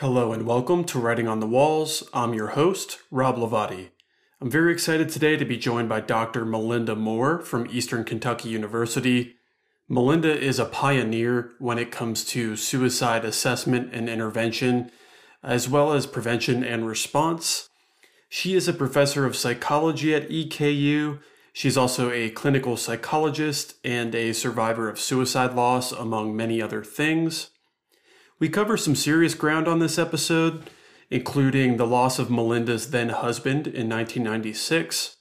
Hello and welcome to Writing on the Walls. I'm your host, Rob Lavati. I'm very excited today to be joined by Dr. Melinda Moore from Eastern Kentucky University. Melinda is a pioneer when it comes to suicide assessment and intervention, as well as prevention and response. She is a professor of psychology at EKU. She's also a clinical psychologist and a survivor of suicide loss, among many other things. We cover some serious ground on this episode, including the loss of Melinda's then husband in 1996,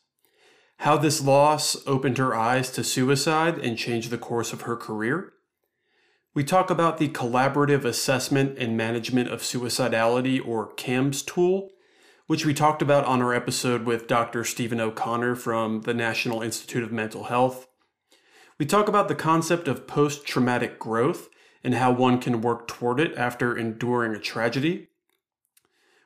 how this loss opened her eyes to suicide and changed the course of her career. We talk about the Collaborative Assessment and Management of Suicidality, or CAMS tool, which we talked about on our episode with Dr. Stephen O'Connor from the National Institute of Mental Health. We talk about the concept of post traumatic growth and how one can work toward it after enduring a tragedy.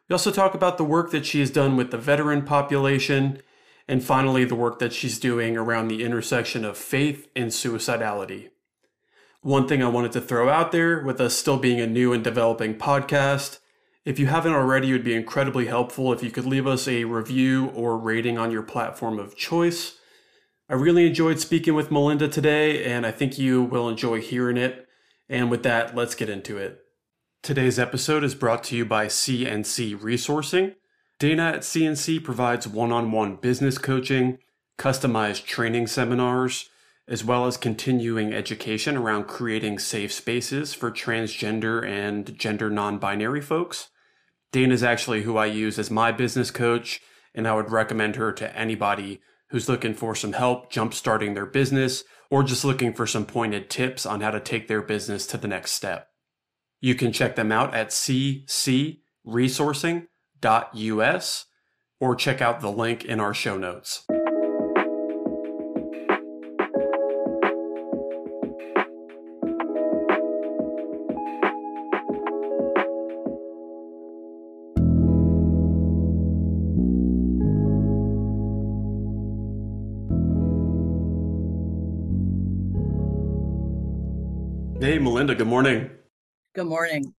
We also talk about the work that she has done with the veteran population, and finally, the work that she's doing around the intersection of faith and suicidality. One thing I wanted to throw out there, with us still being a new and developing podcast, if you haven't already, it would be incredibly helpful if you could leave us a review or rating on your platform of choice. I really enjoyed speaking with Melinda today, and I think you will enjoy hearing it. And with that, let's get into it. Today's episode is brought to you by C&C Resourcing. Dana at C&C provides one on one business coaching, customized training seminars, as well as continuing education around creating safe spaces for transgender and gender non binary folks. Dana is actually who I use as my business coach, and I would recommend her to anybody who's looking for some help jumpstarting their business or just looking for some pointed tips on how to take their business to the next step. You can check them out at ccresourcing.us or check out the link in our show notes. Hey, Melinda, good morning. Good morning.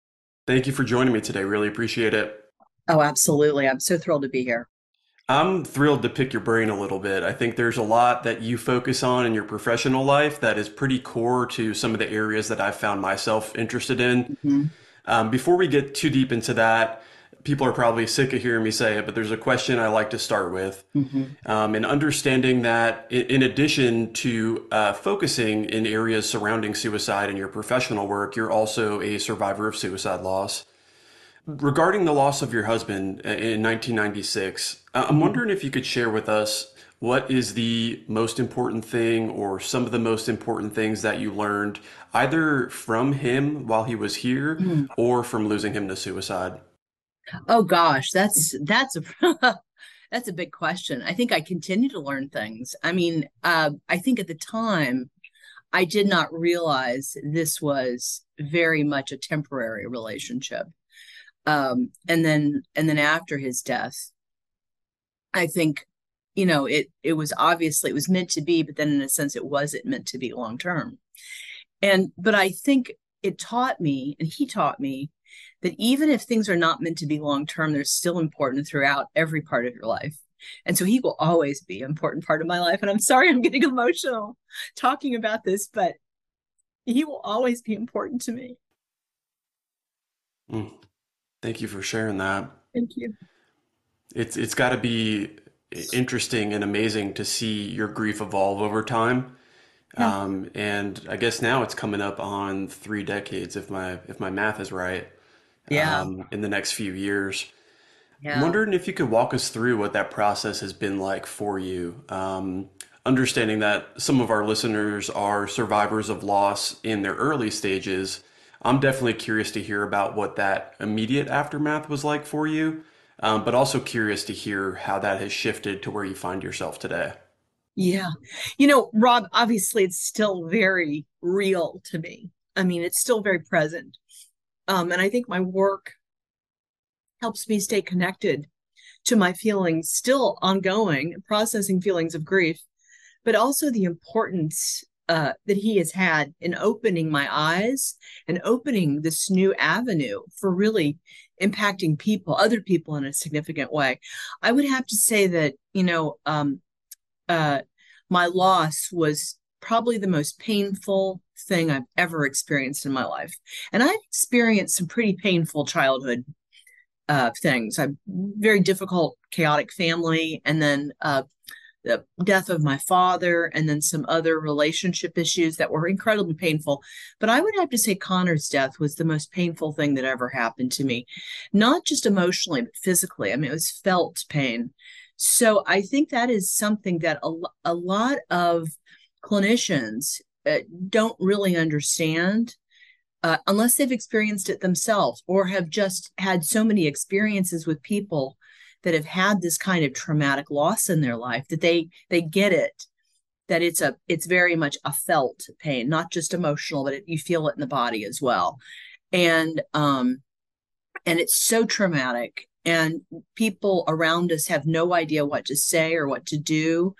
Thank you for joining me today. Really appreciate it. Oh, absolutely. I'm so thrilled to be here. I'm thrilled to pick your brain a little bit. I think there's a lot that you focus on in your professional life that is pretty core to some of the areas that I've found myself interested in. Mm-hmm. Um, before we get too deep into that, people are probably sick of hearing me say it, but there's a question I like to start with. Mm-hmm. Um, and understanding that in addition to uh, focusing in areas surrounding suicide in your professional work, you're also a survivor of suicide loss. Regarding the loss of your husband uh, in 1996, I'm mm-hmm. wondering if you could share with us what is the most important thing or some of the most important things that you learned either from him while he was here mm. or from losing him to suicide? Oh gosh, that's that's a that's a big question. I think I continue to learn things. I mean, uh, I think at the time, I did not realize this was very much a temporary relationship. Um, and then and then after his death, I think, you know, it it was obviously it was meant to be, but then in a sense it wasn't meant to be long term. And but I think it taught me, and he taught me that even if things are not meant to be long term, they're still important throughout every part of your life. And so he will always be an important part of my life. And I'm sorry I'm getting emotional talking about this, but he will always be important to me. Mm. Thank you for sharing that. Thank you. It's it's got to be interesting and amazing to see your grief evolve over time. Yeah. Um, and I guess now it's coming up on three decades if my if my math is right yeah. um, in the next few years. Yeah. I'm wondering if you could walk us through what that process has been like for you. Um, understanding that some of our listeners are survivors of loss in their early stages, I'm definitely curious to hear about what that immediate aftermath was like for you, um, but also curious to hear how that has shifted to where you find yourself today. Yeah. You know, Rob, obviously it's still very real to me. I mean, it's still very present. Um, and I think my work helps me stay connected to my feelings, still ongoing, processing feelings of grief, but also the importance uh, that he has had in opening my eyes and opening this new avenue for really impacting people, other people in a significant way. I would have to say that, you know, um, uh, my loss was probably the most painful thing I've ever experienced in my life. And I've experienced some pretty painful childhood uh, things. I'm very difficult, chaotic family, and then uh, the death of my father, and then some other relationship issues that were incredibly painful. But I would have to say Connor's death was the most painful thing that ever happened to me, not just emotionally, but physically. I mean, it was felt pain. So I think that is something that a, a lot of clinicians uh, don't really understand uh, unless they've experienced it themselves or have just had so many experiences with people that have had this kind of traumatic loss in their life that they they get it that it's a it's very much a felt pain not just emotional but it, you feel it in the body as well. And um and it's so traumatic. And people around us have no idea what to say or what to do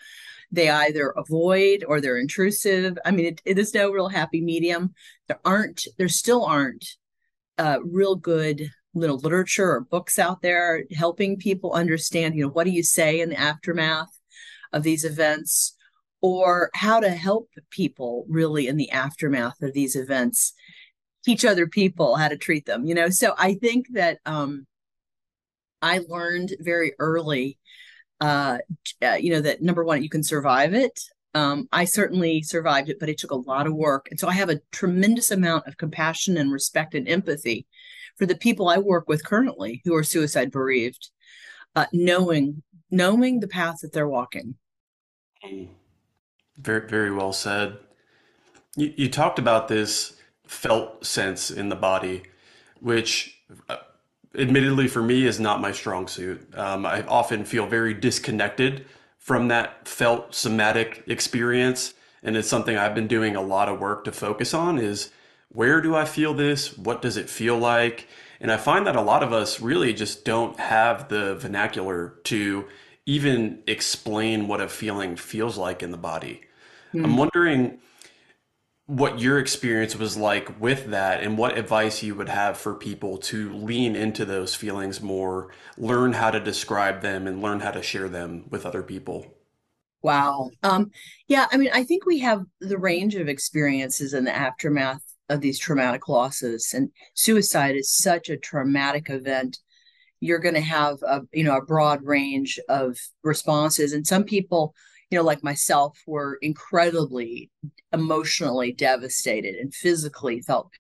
they either avoid or they're intrusive. I mean it, it is no real happy medium. There aren't there still aren't uh, real good little literature or books out there helping people understand you know what do you say in the aftermath of these events or how to help people really in the aftermath of these events teach other people how to treat them you know? So i think that um i learned very early uh, uh you know that number one you can survive it um, I certainly survived it, but it took a lot of work. And so I have a tremendous amount of compassion and respect and empathy for the people I work with currently who are suicide bereaved, uh, knowing knowing the path that they're walking. Very very well said. You, you talked about this felt sense in the body, which uh, admittedly for me is not my strong suit. Um, I often feel very disconnected from that felt somatic experience and it's something I've been doing a lot of work to focus on is where do I feel this? What does it feel like? And I find that a lot of us really just don't have the vernacular to even explain what a feeling feels like in the body. Mm. I'm wondering what your experience was like with that and what advice you would have for people to lean into those feelings more, learn how to describe them and learn how to share them with other people. Wow. Um, yeah, I mean, I think we have the range of experiences in the aftermath of these traumatic losses and suicide is such a traumatic event you're going to have a you know a broad range of responses and some people you know like myself were incredibly emotionally devastated and physically felt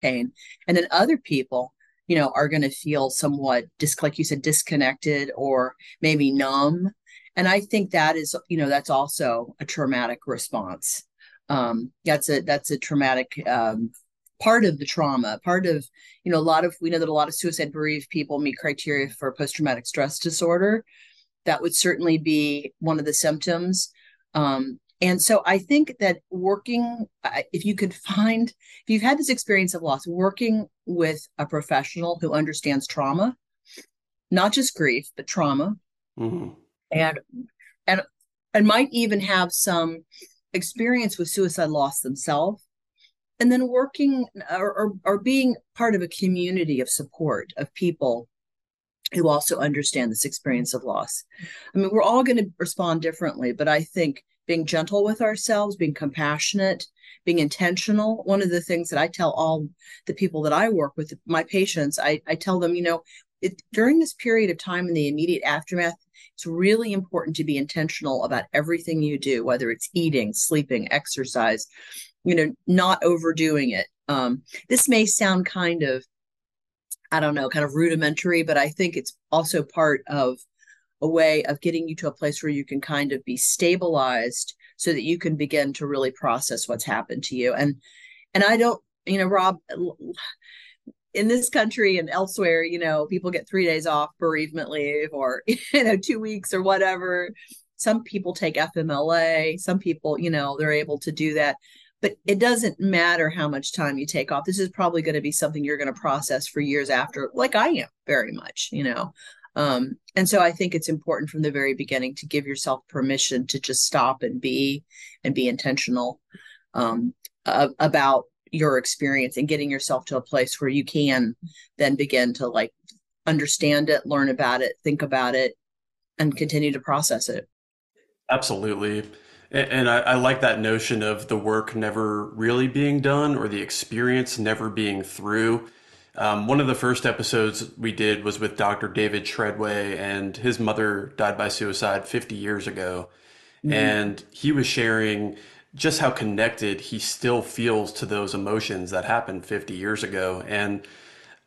pain. And then other people you know are going to feel somewhat dis like you said disconnected or maybe numb. And i think that is you know that's also a traumatic response. Um, that's a that's a traumatic um, part of the trauma part of you know a lot of we know that a lot of suicide bereaved people meet criteria for post-traumatic stress disorder that would certainly be one of the symptoms. Um, and so i think that working if you could find if you've had this experience of loss working with a professional who understands trauma not just grief but trauma. Mm-hmm. and and and might even have some experience with suicide loss themselves. And then working or, or, or, being part of a community of support of people who also understand this experience of loss i mean we're all going to respond differently but i think being gentle with ourselves being compassionate being intentional one of the things that i tell all the people that i work with my patients i, I tell them you know it, during this period of time in the immediate aftermath it's really important to be intentional about everything you do, whether it's eating, sleeping, exercise, you know, not overdoing it. Um, this may sound kind of, I don't know, kind of rudimentary, but I think it's also part of a way of getting you to a place where you can kind of be stabilized so that you can begin to really process what's happened to you. And and I don't, you know, Rob, in this country and elsewhere, you know, people get three days off bereavement leave or, you know, two weeks or whatever. Some people take FMLA. Some people, you know, they're able to do that. But it doesn't matter how much time you take off. This is probably going to be something you're going to process for years after, like I am very much, you know. Um, and so I think it's important from the very beginning to give yourself permission to just stop and be and be intentional um, about your experience and getting yourself to a place where you can then begin to like understand it, learn about it, think about it, and continue to process it. Absolutely. And I, I, like that notion of the work never really being done or the experience never being through. Um, one of the first episodes we did was with Dr. David Shredway, and his mother died by suicide 50 years ago. Mm-hmm. And he was sharing just how connected he still feels to those emotions that happened 50 years ago. And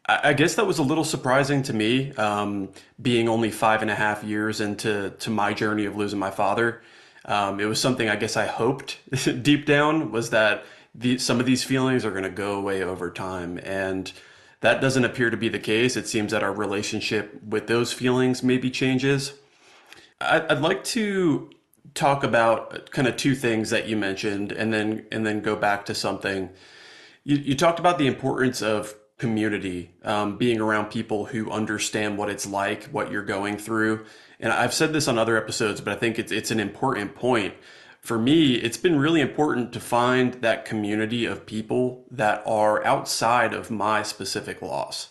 I, I guess that was a little surprising to me, um, being only five and a half years into to my journey of losing my father. Um, it was something I guess I hoped deep down was that the, some of these feelings are going to go away over time. And that doesn't appear to be the case. It seems that our relationship with those feelings maybe changes. I'd like to talk about kind of two things that you mentioned, and then and then go back to something. You, you talked about the importance of community, um, being around people who understand what it's like, what you're going through. And I've said this on other episodes, but I think it's it's an important point for me, it's been really important to find that community of people that are outside of my specific loss.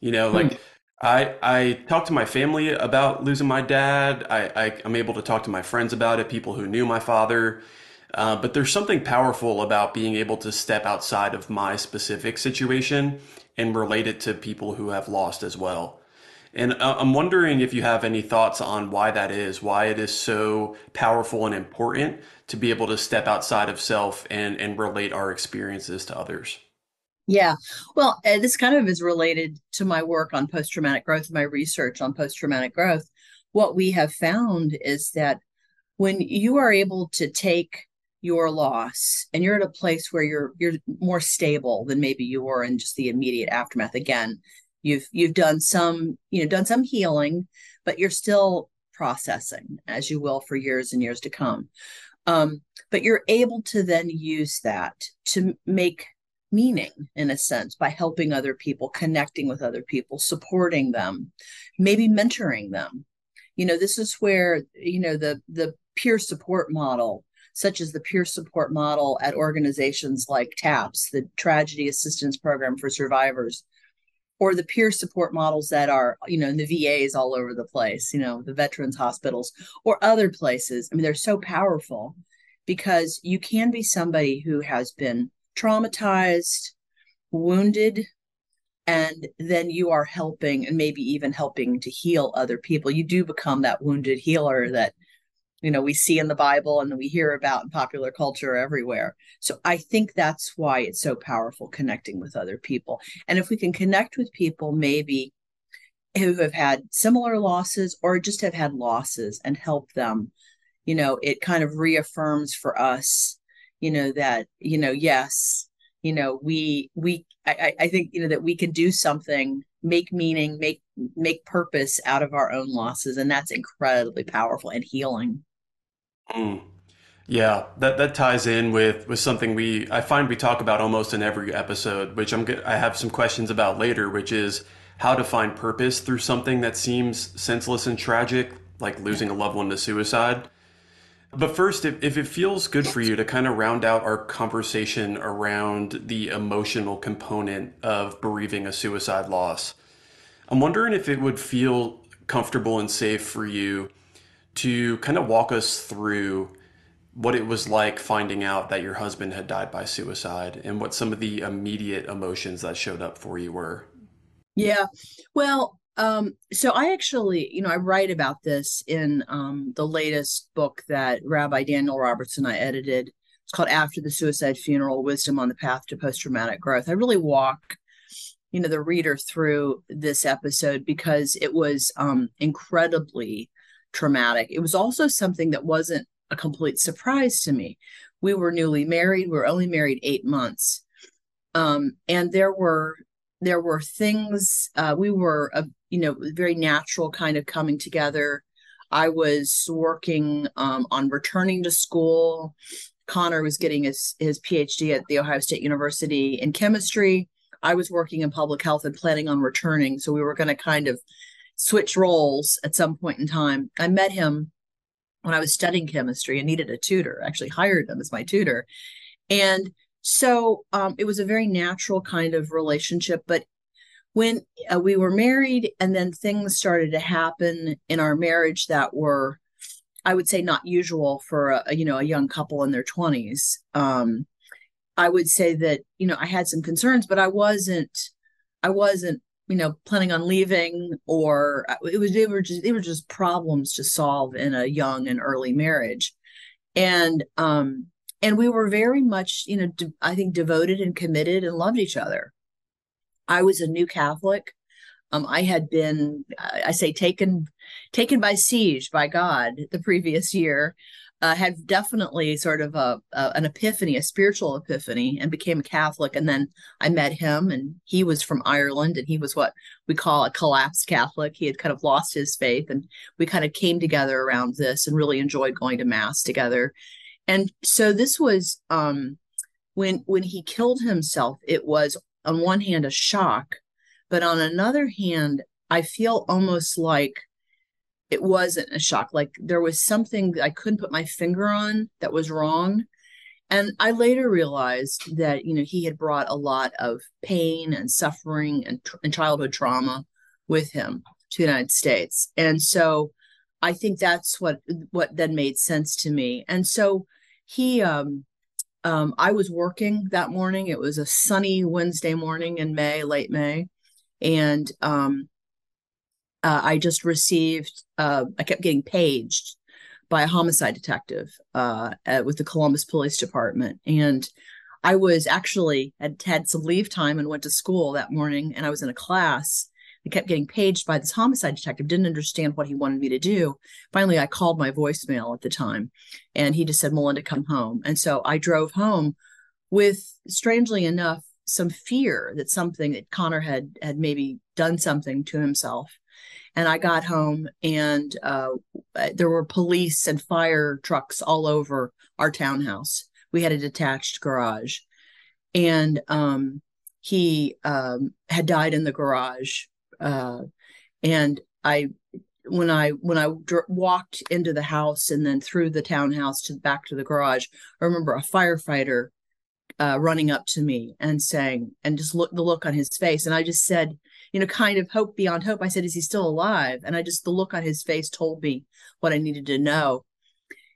You know, like hmm. I I talk to my family about losing my dad. I, I am able to talk to my friends about it, people who knew my father. Uh, but there's something powerful about being able to step outside of my specific situation and relate it to people who have lost as well. And uh, I'm wondering if you have any thoughts on why that is, why it is so powerful and important to be able to step outside of self and, and relate our experiences to others. Yeah. Well, uh, this kind of is related to my work on post traumatic growth, my research on post traumatic growth. What we have found is that when you are able to take your loss and you're at a place where you're you're more stable than maybe you were in just the immediate aftermath again you've you've done some you know done some healing but you're still processing as you will for years and years to come. Um, but you're able to then use that to make meaning in a sense by helping other people connecting with other people supporting them maybe mentoring them. You know this is where you know the the peer support model such as the peer support model at organizations like TAPS, the Tragedy Assistance Program for Survivors, or the peer support models that are you know in the VAs all over the place you know the veterans hospitals or other places. I mean they're so powerful because you can be somebody who has been traumatized wounded and then you are helping and maybe even helping to heal other people. You do become that wounded healer that you know we see in the bible and we hear about in popular culture everywhere. So i think that's why it's so powerful connecting with other people. And if we can connect with people maybe who have had similar losses or just have had losses and help them you know it kind of reaffirms for us you know that you know yes you know we we i i think you know that we can do something make meaning make make purpose out of our own losses. And that's incredibly powerful and healing Mm. Yeah, that that ties in with with something we I find we talk about almost in every episode, which I'm I have some questions about later, which is how to find purpose through something that seems senseless and tragic, like losing a loved one to suicide. But first, if, if it feels good for you to kind of round out our conversation around the emotional component of bereaving a suicide loss, I'm wondering if it would feel comfortable and safe for you to kind of walk us through what it was like finding out that your husband had died by suicide and what some of the immediate emotions that showed up for you were. Yeah. Well, um, so I actually, you know, I write about this in um, the latest book that Rabbi Daniel Robertson and I edited. It's called After the Suicide Funeral Wisdom on the Path to Post Traumatic Growth. I really walk, you know, the reader through this episode because it was um, incredibly traumatic. It was also something that wasn't a complete surprise to me. We were newly married. We were only married eight months, um, and there were there were things. Uh, we were a you know very natural kind of coming together. I was working um, on returning to school. Connor was getting his his PhD at the Ohio State University in chemistry. I was working in public health and planning on returning. So we were going to kind of switch roles at some point in time. I met him when I was studying chemistry and needed a tutor, actually hired him as my tutor. And so um, it was a very natural kind of relationship. But when uh, we were married and then things started to happen in our marriage that were i would say not usual for a, you know a young couple in their 20s um, i would say that you know i had some concerns but i wasn't i wasn't you know planning on leaving or uh, it was they were just they were just problems to solve in a young and early marriage and um and we were very much you know de- i think devoted and committed and loved each other I was a new Catholic. Um, I had been, I say, taken taken by siege by God the previous year. Uh, had definitely sort of a, a, an epiphany, a spiritual epiphany, and became a Catholic. And then I met him, and he was from Ireland, and he was what we call a collapsed Catholic. He had kind of lost his faith, and we kind of came together around this and really enjoyed going to mass together. And so this was um, when when he killed himself. It was on one hand a shock, but on another hand, I feel almost like it wasn't a shock. Like there was something I couldn't put my finger on that was wrong. And I later realized that, you know, he had brought a lot of pain and suffering and, and childhood trauma with him to the United States. And so I think that's what what then made sense to me. And so he um um, I was working that morning. It was a sunny Wednesday morning in May, late May, and um, uh, I just received. Uh, I kept getting paged by a homicide detective uh, at, with the Columbus Police Department, and I was actually had had some leave time and went to school that morning, and I was in a class, I kept getting paged by this homicide detective, didn't understand what he wanted me to do. Finally, I called my voicemail at the time and he just said, Melinda, come home. And so I drove home with, strangely enough, some fear that something that Connor had had maybe done something to himself. And I got home and uh, there were police and fire trucks all over our townhouse. We had a detached garage. And um, he um, had died in the garage uh, and I when I when I dr- walked into the house and then through the townhouse to the back to the garage, I remember a firefighter uh, running up to me and saying, and just look the look on his face, and I just said, you know, kind of hope beyond hope. I said, "Is he still alive?" And I just the look on his face told me what I needed to know.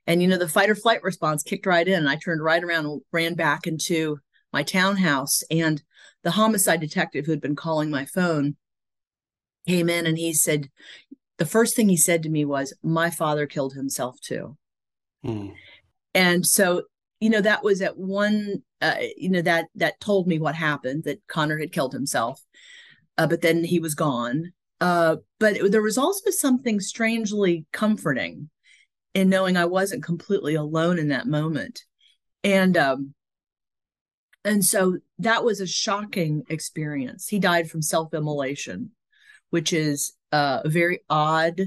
And you know, the fight or flight response kicked right in, and I turned right around and ran back into my townhouse. And the homicide detective who had been calling my phone came in and he said, the first thing he said to me was, My father killed himself too. Mm. And so, you know, that was at one, uh, you know, that that told me what happened that Connor had killed himself. Uh, but then he was gone. Uh, but there was also something strangely comforting in knowing I wasn't completely alone in that moment. And um, and so that was a shocking experience. He died from self-immolation which is uh, a very odd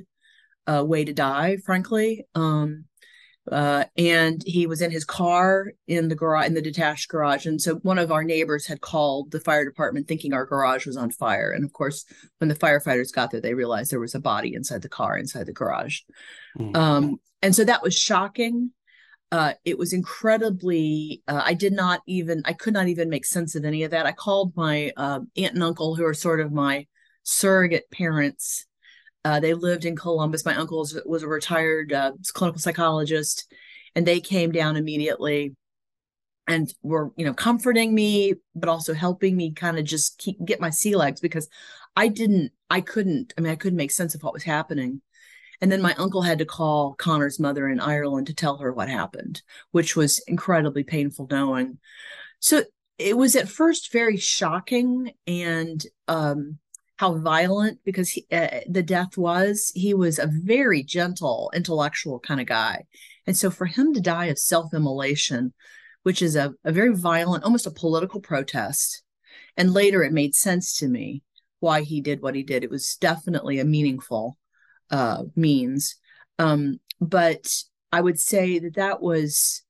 uh, way to die, frankly. Um, uh, and he was in his car in the garage, in the detached garage. And so one of our neighbors had called the fire department thinking our garage was on fire. And of course, when the firefighters got there, they realized there was a body inside the car, inside the garage. Mm. Um, and so that was shocking. Uh, it was incredibly, uh, I did not even, I could not even make sense of any of that. I called my uh, aunt and uncle, who are sort of my surrogate parents. Uh, they lived in Columbus. My uncle was, was a retired uh, clinical psychologist, and they came down immediately and were you know comforting me, but also helping me kind of just keep get my sea legs because I didn't, I couldn't. I mean, I couldn't make sense of what was happening. And then my uncle had to call Connor's mother in Ireland to tell her what happened, which was incredibly painful knowing. So it was at first very shocking and um, how violent because he, uh, the death was he was a very gentle intellectual kind of guy. And so for him to die of self-immolation which is a, a very violent almost a political protest and later it made sense to me why he did what he did. It was definitely a meaningful uh, means. Um, but i would say that that was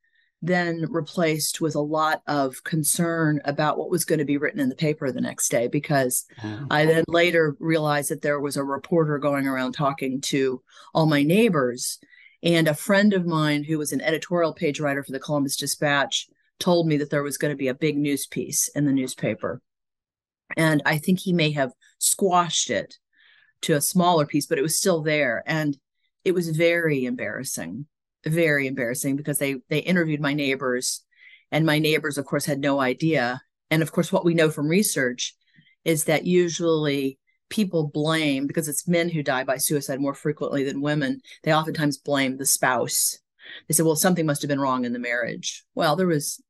then replaced with a lot of concern about what was going to be written in the paper the next day because mm-hmm. I then later realized that there was a reporter going around talking to all my neighbors. And a friend of mine who was an editorial page writer for the Columbus Dispatch told me that there was going to be a big news piece in the newspaper. And I think he may have squashed it to a smaller piece, but it was still there. And it was very embarrassing, very embarrassing because they they interviewed my neighbors, and my neighbors, of course, had no idea. And of course, what we know from research is that usually people blame because it's men who die by suicide more frequently than women. They oftentimes blame the spouse. They said, "Well, something must have been wrong in the marriage." Well, there was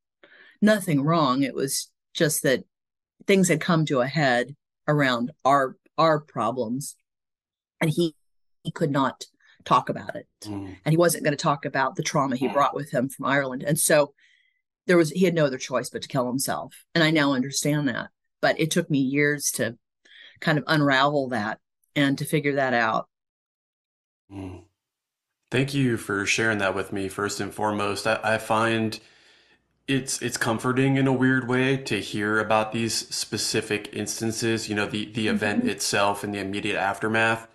nothing wrong. It was just that things had come to a head around our our problems and he, he could not talk about it. Mm. and he wasn't going to talk about the trauma he brought with him from ireland. And so there was he had no other choice but to kill himself. And i now understand that. But it took me years to kind of unravel that and to figure that out. Mm. thank you for sharing that with me first and foremost. I, I find it's it's comforting in a weird way to hear about these specific instances you know the the mm-hmm. event itself and the immediate aftermath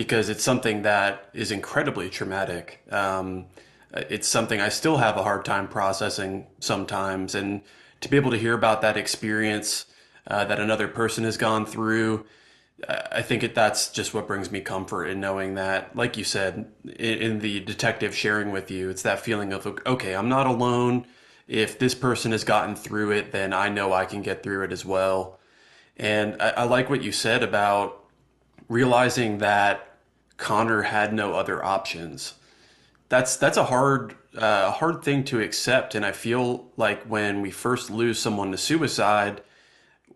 because it's something that is incredibly traumatic. Um, it's something i still have a hard time processing sometimes. And to be able to hear about that experience uh, that another person has gone through I think it, that's just what brings me comfort in knowing that, like you said, in, in the detective sharing with you, it's that feeling of, okay, I'm not alone. If this person has gotten through it, then I know I can get through it as well. And I, I like what you said about realizing that Connor had no other options. That's that's a hard uh, hard thing to accept, and I feel like when we first lose someone to suicide,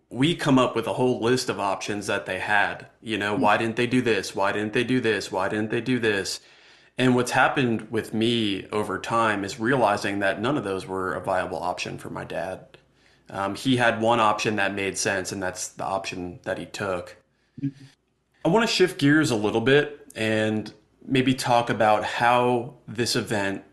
we come up with a whole list of options that they had. You know, why didn't they do this? Why didn't they do this? Why didn't they do this? And what's happened with me over time is realizing that none of those were a viable option for my dad. Um, he had one option that made sense, and that's the option that he took. Mm-hmm. I want to shift gears a little bit and maybe talk about how this event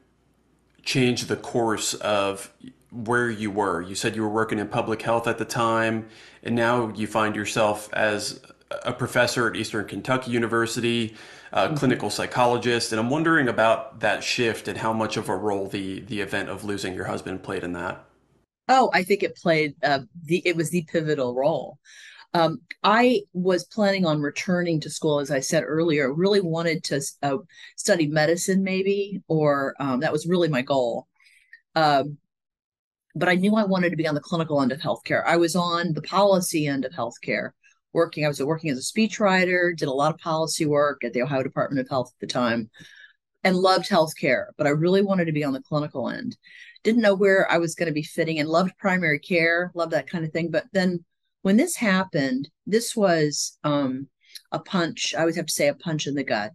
changed the course of where you were. You said you were working in public health at the time, and now you find yourself as a professor at Eastern Kentucky University mm-hmm. clinical psychologist, and I'm wondering about that shift and how much of a role the the event of losing your husband played in that. Oh, I think it played uh, the it was the pivotal role. Um, I was planning on returning to school, as I said earlier. Really wanted to uh, study medicine, maybe, or um, that was really my goal. Um, but I knew I wanted to be on the clinical end of healthcare. I was on the policy end of healthcare, working. I was working as a speechwriter, did a lot of policy work at the Ohio Department of Health at the time, and loved healthcare. But I really wanted to be on the clinical end. Didn't know where I was going to be fitting and loved primary care, loved that kind of thing. But then when this happened, this was um, a punch. I would have to say a punch in the gut.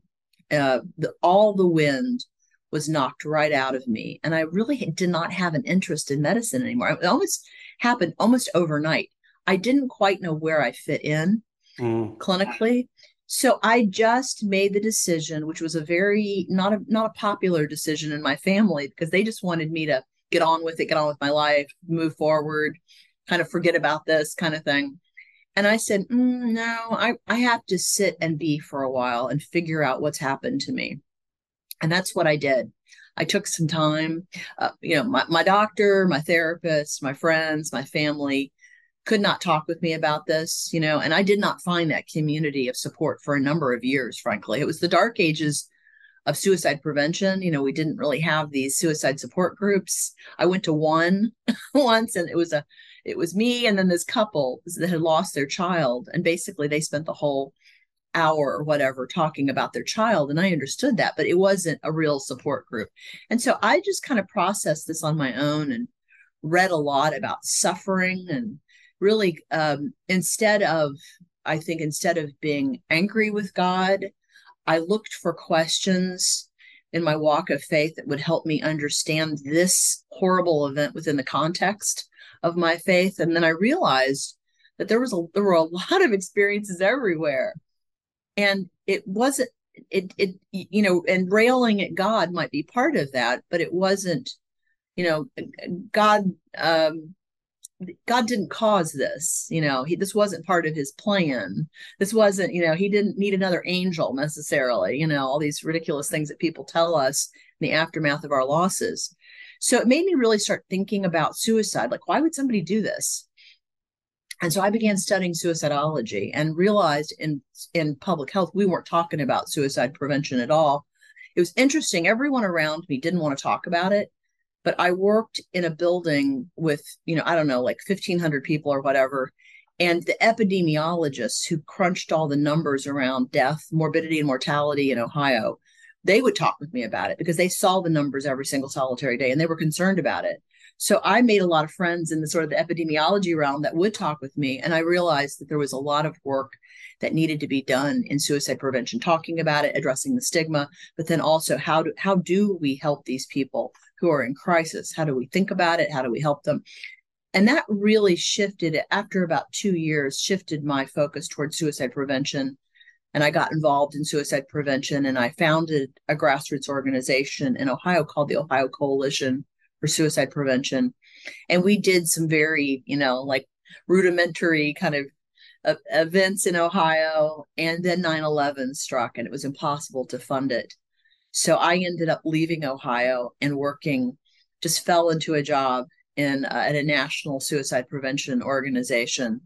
Uh, the, all the wind was knocked right out of me, and I really did not have an interest in medicine anymore. It almost happened almost overnight. I didn't quite know where I fit in mm. clinically. So I just made the decision, which was a very not a not a popular decision in my family because they just wanted me to get on with it, get on with my life, move forward, kind of forget about this kind of thing. And I said, mm, no, I, I have to sit and be for a while and figure out what's happened to me. And that's what I did. I took some time. Uh, you know, my, my doctor, my therapist, my friends, my family could not talk with me about this, you know, and I did not find that community of support for a number of years, frankly. It was the dark ages of suicide prevention. You know, we didn't really have these suicide support groups. I went to one once and it was a it was me and then this couple that had lost their child. And basically they spent the whole hour or whatever talking about their child. And I understood that, but it wasn't a real support group. And so I just kind of processed this on my own and read a lot about suffering and really um, instead of i think instead of being angry with god i looked for questions in my walk of faith that would help me understand this horrible event within the context of my faith and then i realized that there was a there were a lot of experiences everywhere and it wasn't it it you know and railing at god might be part of that but it wasn't you know god um God didn't cause this, you know, he, this wasn't part of his plan. This wasn't, you know, he didn't need another angel necessarily, you know, all these ridiculous things that people tell us in the aftermath of our losses. So it made me really start thinking about suicide. Like, why would somebody do this? and so I began studying suicidology and realized in in public health we weren't talking about suicide prevention at all. It was interesting. Everyone around me didn't want to talk about it, but I worked in a building with you know I don't know like fifteen hundred people or whatever, and the epidemiologists who crunched all the numbers around death, morbidity, and mortality in Ohio, they would talk with me about it because they saw the numbers every single solitary day and they were concerned about it. So I made a lot of friends in the sort of the epidemiology realm that would talk with me. And I realized that there was a lot of work that needed to be done in suicide prevention, talking about it, addressing the stigma, but then also how do how do we help these people who are in crisis? How do we think about it? How do we help them? And that really shifted after about two years, shifted my focus towards suicide prevention. And I got involved in suicide prevention and I founded a grassroots organization in Ohio called the Ohio Coalition for suicide prevention. And we did some very, you know, like rudimentary kind of uh, events in Ohio. And then 9 11 struck and it was impossible to fund it. So I ended up leaving Ohio and working, just fell into a job in uh, at a national suicide prevention organization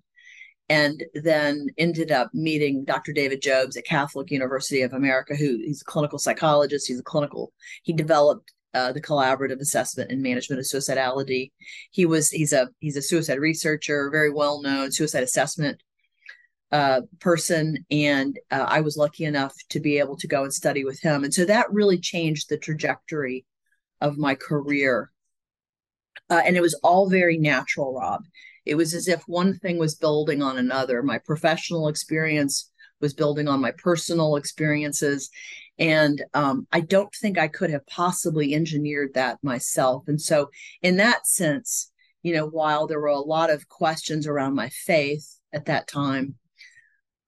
and then ended up meeting Dr. David Jobes at Catholic University of America, who he's a clinical psychologist. He's a clinical, he developed uh, the collaborative assessment and management of suicidality. He was he's a he's a suicide researcher, very well known suicide assessment uh, person, and uh, I was lucky enough to be able to go and study with him, and so that really changed the trajectory of my career. Uh, and it was all very natural, Rob. It was as if one thing was building on another. My professional experience was building on my personal experiences and um, I don't think I could have possibly engineered that myself. And so, in that sense, you know, while there were a lot of questions around my faith at that time,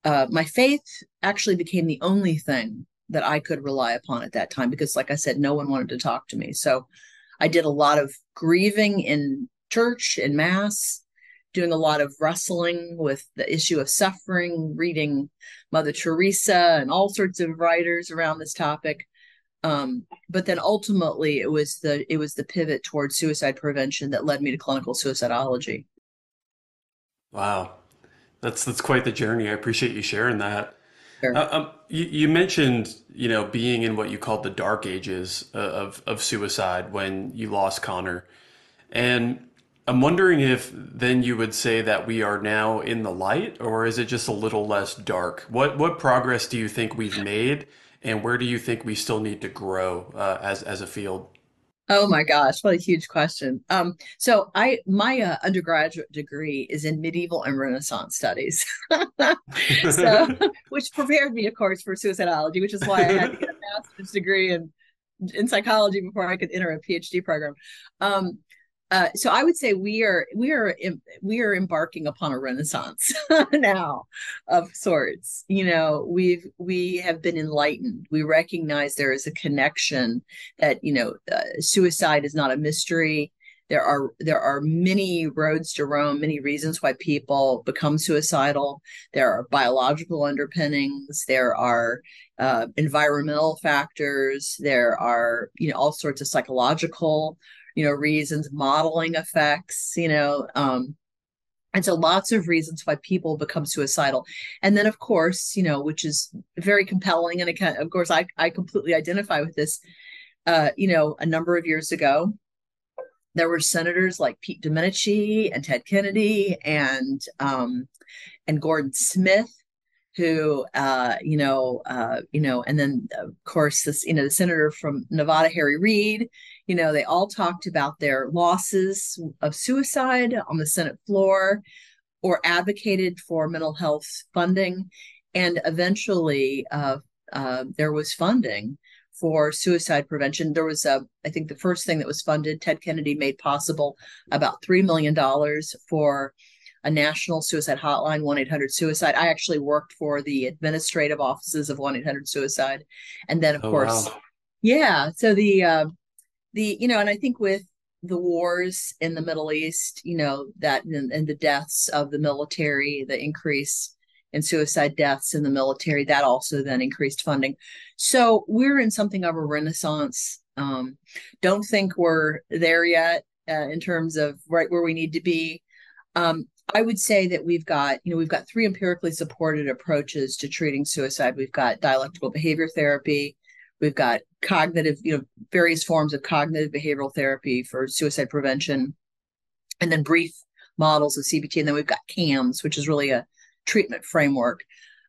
uh, my faith actually became the only thing that I could rely upon at that time because, like I said, no one wanted to talk to me. So I did a lot of grieving in church and mass doing a lot of wrestling with the issue of suffering, reading Mother Teresa and all sorts of writers around this topic. Um, but then ultimately it was the it was the pivot towards suicide prevention that led me to clinical suicidology. Wow. That's that's quite the journey. I appreciate you sharing that. Sure. Uh, um, you, you, mentioned, you know, being in what you called the dark ages uh, of of suicide when you lost Connor, and I'm wondering if then you would say that we are now in the light, or is it just a little less dark? What what progress do you think we've made, and where do you think we still need to grow uh, as as a field? Oh my gosh, what a huge question. Um, so I my uh, undergraduate degree is in medieval and Renaissance studies, so which prepared me, of course, for suicidology, which is why I had to get a master's degree in in psychology before I could enter a PhD program. Um, uh, so I would say we are we are we are embarking upon a renaissance now of sorts. You know, we've we have been enlightened. We recognize there is a connection that you know uh, suicide is not a mystery. There are there are many roads to Rome, many reasons why people become suicidal. There are biological underpinnings. There are uh, environmental factors. There are you know all sorts of psychological you know reasons modeling effects you know um and so lots of reasons why people become suicidal. And then of course you know which is very compelling and it of course i i completely identify with this uh you know a number of years ago there were senators like pete domenici and ted kennedy and um and gordon smith who uh, you know uh, you know and then of course this you know the senator from nevada harry reid you know, they all talked about their losses of suicide on the Senate floor or advocated for mental health funding. And eventually, uh, uh, there was funding for suicide prevention. There was a, I think the first thing that was funded, Ted Kennedy made possible about $3 million for a national suicide hotline, 1 800 Suicide. I actually worked for the administrative offices of 1 800 Suicide. And then, of oh, course, wow. yeah. So the, uh, the you know and i think with the wars in the middle east you know that and, and the deaths of the military the increase in suicide deaths in the military that also then increased funding. So we're in something of a renaissance. Um, don't think we're there yet uh, in terms of right where we need to be. Um, I would say that we've got, you know, we've got three empirically supported approaches to treating suicide. We've got dialectical behavior therapy, we've got cognitive, you know, various forms of cognitive behavioral therapy for suicide prevention, and then brief models of CBT, and then we've got CAMS, which is really a treatment framework.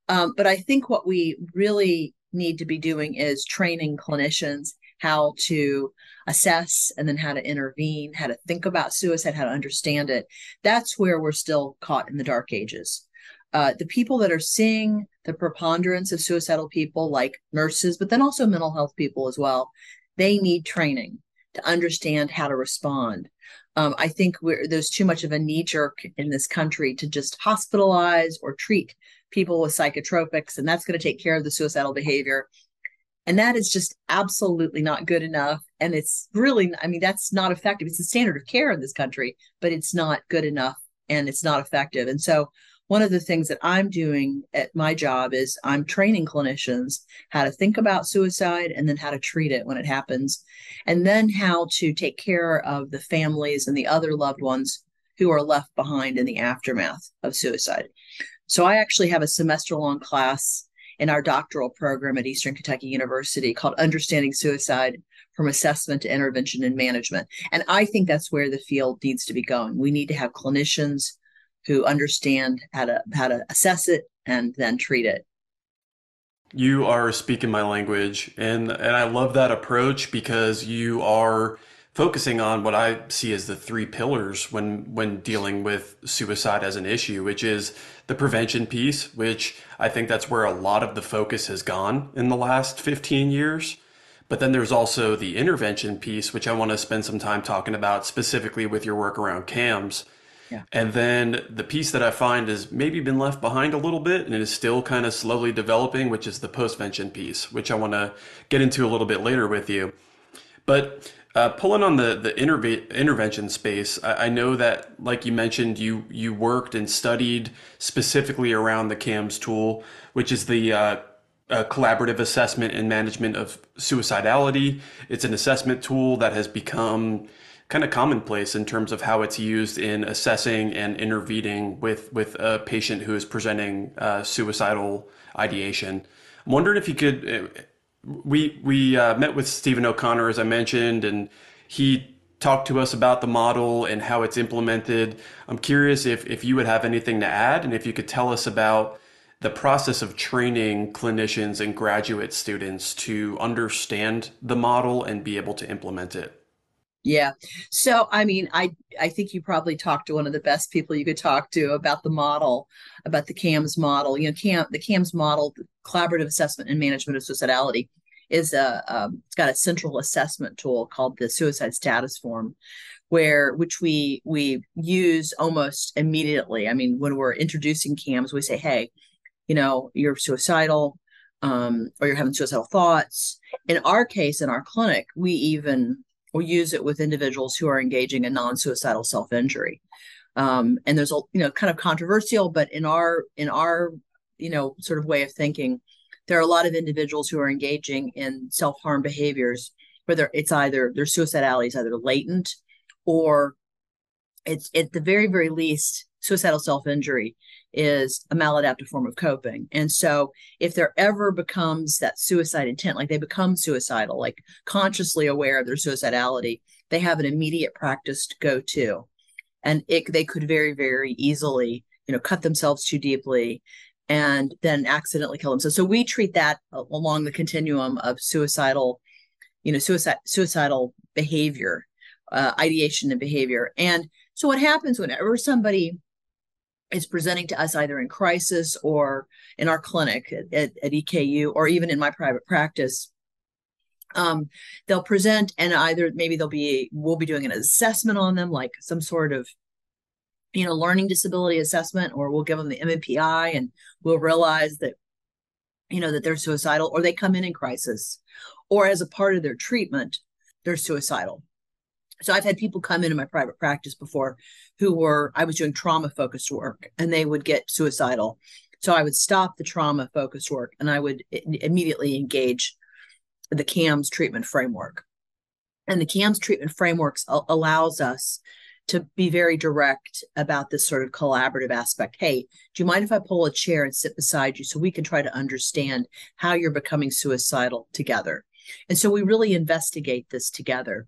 Um, but I think what we really need to be doing is training clinicians how to assess and then how to intervene, how to think about suicide, how to understand it. That's where we're still caught in the dark ages. Uh, the people that are seeing the preponderance of suicidal people, like nurses, but then also mental health people as well, they need training to understand how to respond. Um, I think there's too much of a knee jerk in this country to just hospitalize or treat people with psychotropics, and that's going to take care of the suicidal behavior. And that is just absolutely not good enough. And it's really, I mean, that's not effective. It's the standard of care in this country, but it's not good enough and it's not effective. And so, one of the things that I'm doing at my job is I'm training clinicians how to think about suicide and then how to treat it when it happens, and then how to take care of the families and the other loved ones who are left behind in the aftermath of suicide. So I actually have a semester long class in our doctoral program at Eastern Kentucky University called Understanding Suicide from Assessment to Intervention and Management. And I think that's where the field needs to be going. We need to have clinicians who understand how to how to assess it and then treat it. You are speaking my language and and I love that approach because you are focusing on what I see as the three pillars when when dealing with suicide as an issue, which is the prevention piece, which I think that's where a lot of the focus has gone in the last 15 years. But then there's also the intervention piece, which I want to spend some time talking about specifically with your work around CAMS. And then the piece that I find has maybe been left behind a little bit and it is still kind of slowly developing, which is the postvention piece, which I want to get into a little bit later with you. But uh, pulling on the the interve- intervention space, I, I, know that, like you mentioned, you you worked and studied specifically around the CAMS tool, which is the uh, uh, collaborative assessment and management of suicidality. It's an assessment tool that has become kind of commonplace in terms of how it's used in assessing and intervening with with a patient who is presenting uh, suicidal ideation. I'm wondering if you could uh, we we uh, met with Stephen O'Connor, as I mentioned, and he talked to us about the model and how it's implemented. I'm curious if if you would have anything to add, and if you could tell us about the process of training clinicians and graduate students to understand the model and be able to implement it. Yeah. So I mean, I I think you probably talked to one of the best people you could talk to about the model, about the CAMS model. You know, CAM the CAMS model, collaborative assessment and management of suicidality, is a um, it's got a central assessment tool called the suicide status form, where which we we use almost immediately. I mean, when we're introducing CAMS, we say, hey, you know, you're suicidal. Um, or you're having suicidal thoughts. In our case, in our clinic, we even or use it with individuals who are engaging in non-suicidal self-injury. Um, and there's a you know kind of controversial, but in our in our you know sort of way of thinking, there are a lot of individuals who are engaging in self-harm behaviors, whether it's either their suicidality is either latent or it's at the very very least suicidal self-injury is a maladaptive form of coping. And so if there ever becomes that suicide intent, like they become suicidal, like consciously aware of their suicidality, they have an immediate practice to go to. And it they could very, very easily, you know, cut themselves too deeply and then accidentally kill themselves. So we treat that along the continuum of suicidal, you know, suicide suicidal behavior, uh, ideation and behavior. And so what happens whenever somebody is presenting to us either in crisis or in our clinic at, at EKU or even in my private practice. Um, they'll present and either maybe they'll be we'll be doing an assessment on them, like some sort of you know learning disability assessment, or we'll give them the MMPI and we'll realize that you know that they're suicidal, or they come in in crisis, or as a part of their treatment, they're suicidal. So I've had people come into my private practice before who were, I was doing trauma focused work and they would get suicidal. So I would stop the trauma focused work and I would immediately engage the CAMS treatment framework. And the CAMS treatment frameworks allows us to be very direct about this sort of collaborative aspect. Hey, do you mind if I pull a chair and sit beside you so we can try to understand how you're becoming suicidal together? And so we really investigate this together.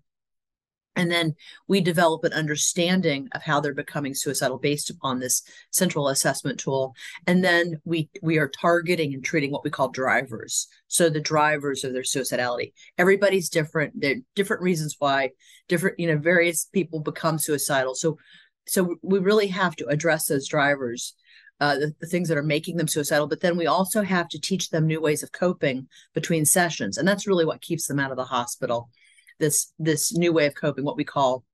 And then we develop an understanding of how they're becoming suicidal based upon this central assessment tool. And then we we are targeting and treating what we call drivers. So the drivers of their suicidality. Everybody's different. There are different reasons why different, you know, various people become suicidal. So so we really have to address those drivers. Uh, the, the things that are making them suicidal, but then we also have to teach them new ways of coping between sessions. And that's really what keeps them out of the hospital this this new way of coping, what we call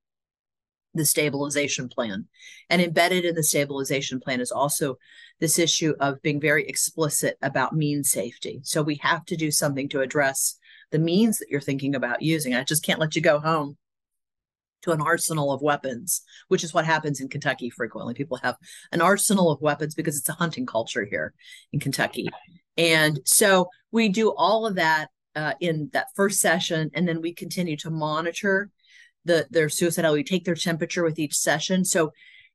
the stabilization plan. And embedded in the stabilization plan is also this issue of being very explicit about mean safety. So we have to do something to address the means that you're thinking about using. I just can't let you go home to an arsenal of weapons, which is what happens in Kentucky frequently. People have an arsenal of weapons because it's a hunting culture here in Kentucky. And so we do all of that uh, in that first session, and then we continue to monitor the their suicidality. We take their temperature with each session. So,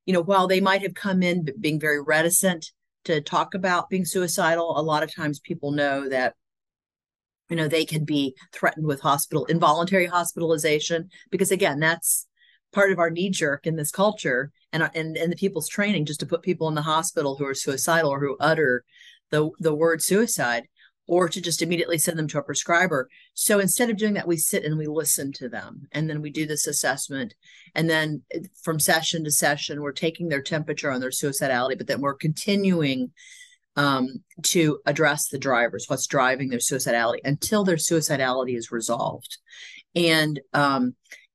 you know, while they might have come in being very reticent to talk about being suicidal, a lot of times people know that you know they can be threatened with hospital involuntary hospitalization because again that's part of our knee jerk in this culture and and and the people's training just to put people in the hospital who are suicidal or who utter the the word suicide or to just immediately send them to a prescriber. So instead of doing that, we sit and we listen to them. And then we do this assessment. And then eh, from session to session, we're taking their temperature on their suicidality, but then we're continuing um, to address the drivers, what's driving their suicidality until their suicidality is resolved. And um,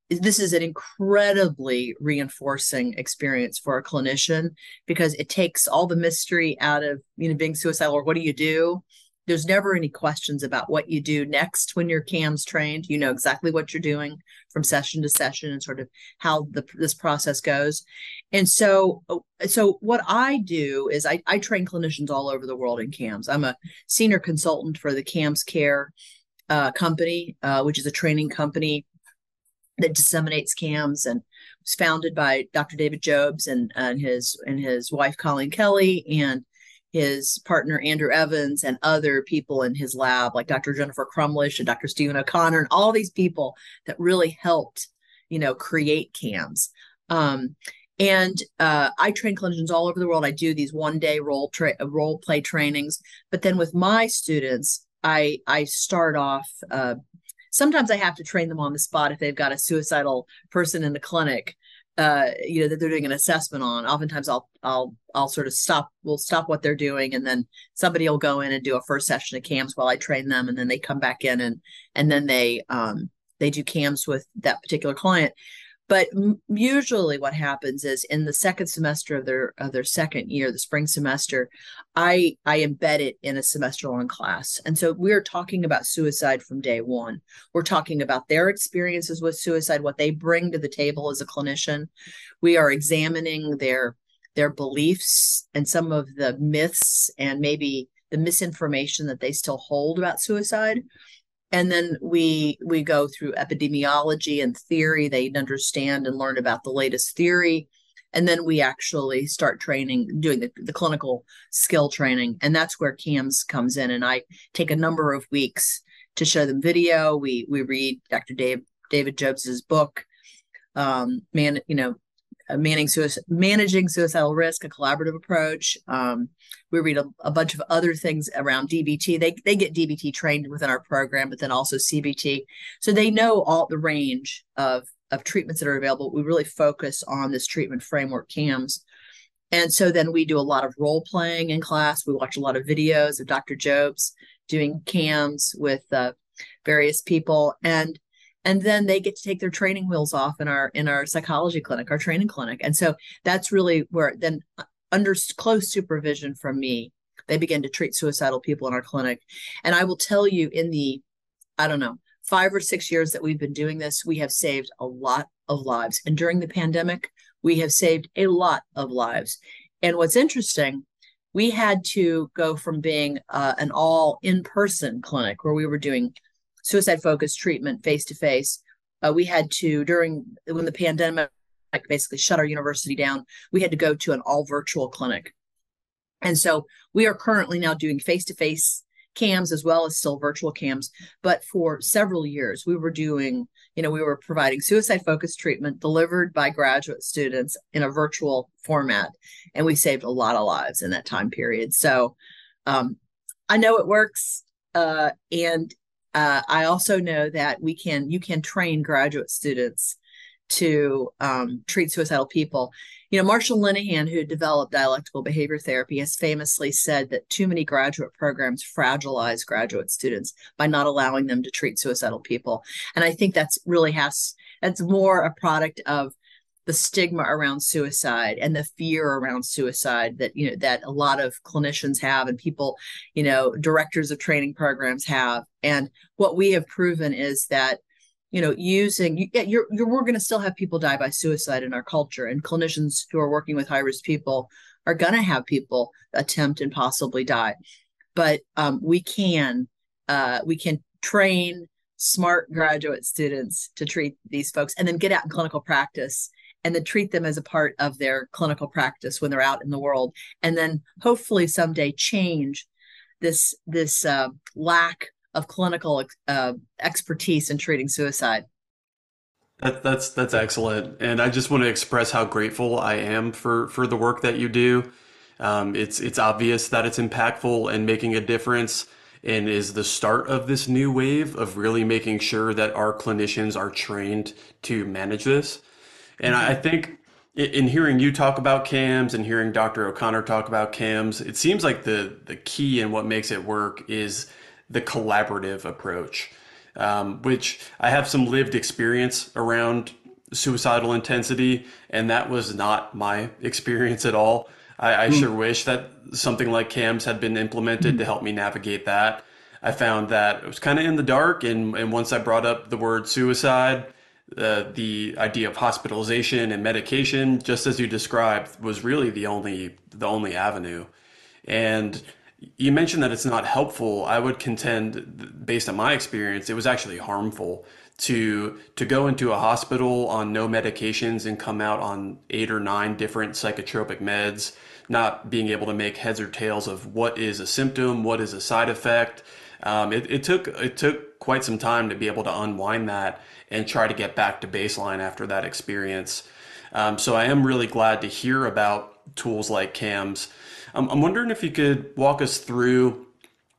this is an incredibly reinforcing experience for a clinician because it takes all the mystery out of you know being suicidal or what do you do there's never any questions about what you do next when your CAMS trained. You know exactly what you're doing from session to session and sort of how the, this process goes. And so, so what I do is I, I train clinicians all over the world in CAMS. I'm a senior consultant for the CAMS Care uh, company, uh, which is a training company that disseminates CAMS and was founded by Dr. David Jobes and, and his and his wife Colleen Kelly and his partner Andrew Evans and other people in his lab, like Dr. Jennifer Crumlish and Dr. Stephen O'Connor, and all these people that really helped, you know, create CAMS. Um, and uh, I train clinicians all over the world. I do these one day role tra- role play trainings, but then with my students, I I start off. Uh, sometimes I have to train them on the spot if they've got a suicidal person in the clinic uh you know that they're doing an assessment on oftentimes i'll i'll i'll sort of stop we'll stop what they're doing and then somebody will go in and do a first session of cams while i train them and then they come back in and and then they um they do cams with that particular client but usually what happens is in the second semester of their of their second year the spring semester i i embed it in a semester long class. And so we're talking about suicide from day one. We're talking about their experiences with suicide what they bring to the table as a clinician. We are examining their their beliefs and some of the myths and maybe the misinformation that they still hold about suicide and then we we go through epidemiology and theory. They understand and learn about the latest theory. And then we actually start training doing the, the clinical skill training. And that's where cams comes in. And i take a number of weeks to show them video. We we read dr dave david jobes's book. Um man you know managing, suicide, managing suicidal risk, a collaborative approach. Um, we read a, a, bunch of other things around DBT. They they get DBT trained within our program, but then also CBT, so they know all the range of of treatments that are available. We really focus on this treatment framework CAMS. And so then we do a lot of role playing in class. We watch a lot of videos of Dr. Jobes doing CAMS with uh, various people. And and then they get to take their training wheels off in our in our psychology clinic our training clinic. And so that's really where then uh, under close supervision from me they begin to treat suicidal people in our clinic. And i will tell you in the i don't know five or six years that we've been doing this we have saved a lot of lives. And during the pandemic we have saved a lot of lives. And what's interesting we had to go from being uh, an all in-person clinic where we were doing suicide focused treatment face to face. We had to during when the pandemic basically shut our university down, we had to go to an all virtual clinic. And so we are currently now doing face to face cams as well as still virtual cams. But for several years, we were doing, you know, we were providing suicide focused treatment delivered by graduate students in a virtual format. And we saved a lot of lives in that time period. So um, I know it works. Uh, and uh, I also know that we can, you can train graduate students to um, treat suicidal people. You know, Marsha Linehan, who developed dialectical behavior therapy, has famously said that too many graduate programs fragilize graduate students by not allowing them to treat suicidal people. And I think that's really has that's more a product of the stigma around suicide and the fear around suicide that you know that a lot of clinicians have and people you know directors of training programs have. And what we have proven is that you know using you, you're, you're we're going to still have people die by suicide in our culture and clinicians who are working with high risk people are going to have people attempt and possibly die. But um, we can uh, we can train smart graduate students to treat these folks and then get out in clinical practice and then treat them as a part of their clinical practice when they're out in the world and then hopefully someday change this this uh, lack of clinical uh, expertise in treating suicide. That, that's that's excellent, and I just want to express how grateful I am for for the work that you do. Um, it's it's obvious that it's impactful and making a difference, and is the start of this new wave of really making sure that our clinicians are trained to manage this. And. I think in hearing you talk about cams and hearing Dr. O'Connor talk about cams, it seems like the the key and what makes it work is the collaborative approach, um, which I have some lived experience around suicidal intensity, and that was not my experience at all. I, I mm. sure wish that something like CAMS had been implemented mm. to help me navigate that. I found that it was kind of in the dark, and, and once I brought up the word suicide, uh, the idea of hospitalization and medication, just as you described, was really the only the only avenue. And you mentioned that it's not helpful. I would contend, based on my experience, it was actually harmful to to go into a hospital on no medications and come out on eight or nine different psychotropic meds, not being able to make heads or tails of what is a symptom, what is a side effect. Um, it, it took it took quite some time to be able to unwind that and try to get back to baseline after that experience. Um, so I am really glad to hear about tools like CAMS. Um, I'm wondering if you could walk us through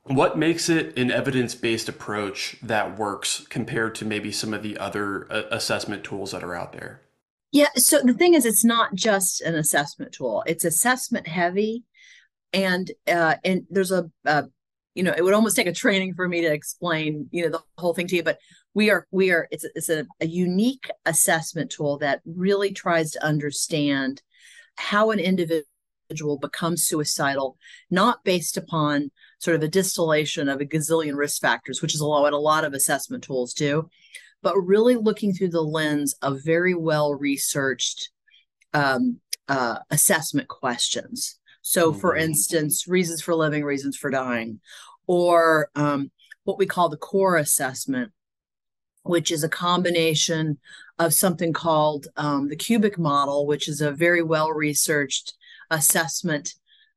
what makes it an evidence based approach that works compared to maybe some of the other uh, assessment tools that are out there? Yeah, so the thing is, it's not just an assessment tool, it's assessment heavy. And uh, and there's a, a you know it would almost take a training for me to explain you know the whole thing to you but we are we are it's, it's a, a unique assessment tool that really tries to understand how an individual becomes suicidal, not based upon sort of a distillation of a gazillion risk factors, which is a lot, what a lot of assessment tools do, but really looking through the lens of very well researched um, uh, assessment questions. So, for mm-hmm. instance, reasons for living, reasons for dying, or um, what we call the core assessment, which is a combination of something called um, the cubic model, which is a very well researched assessment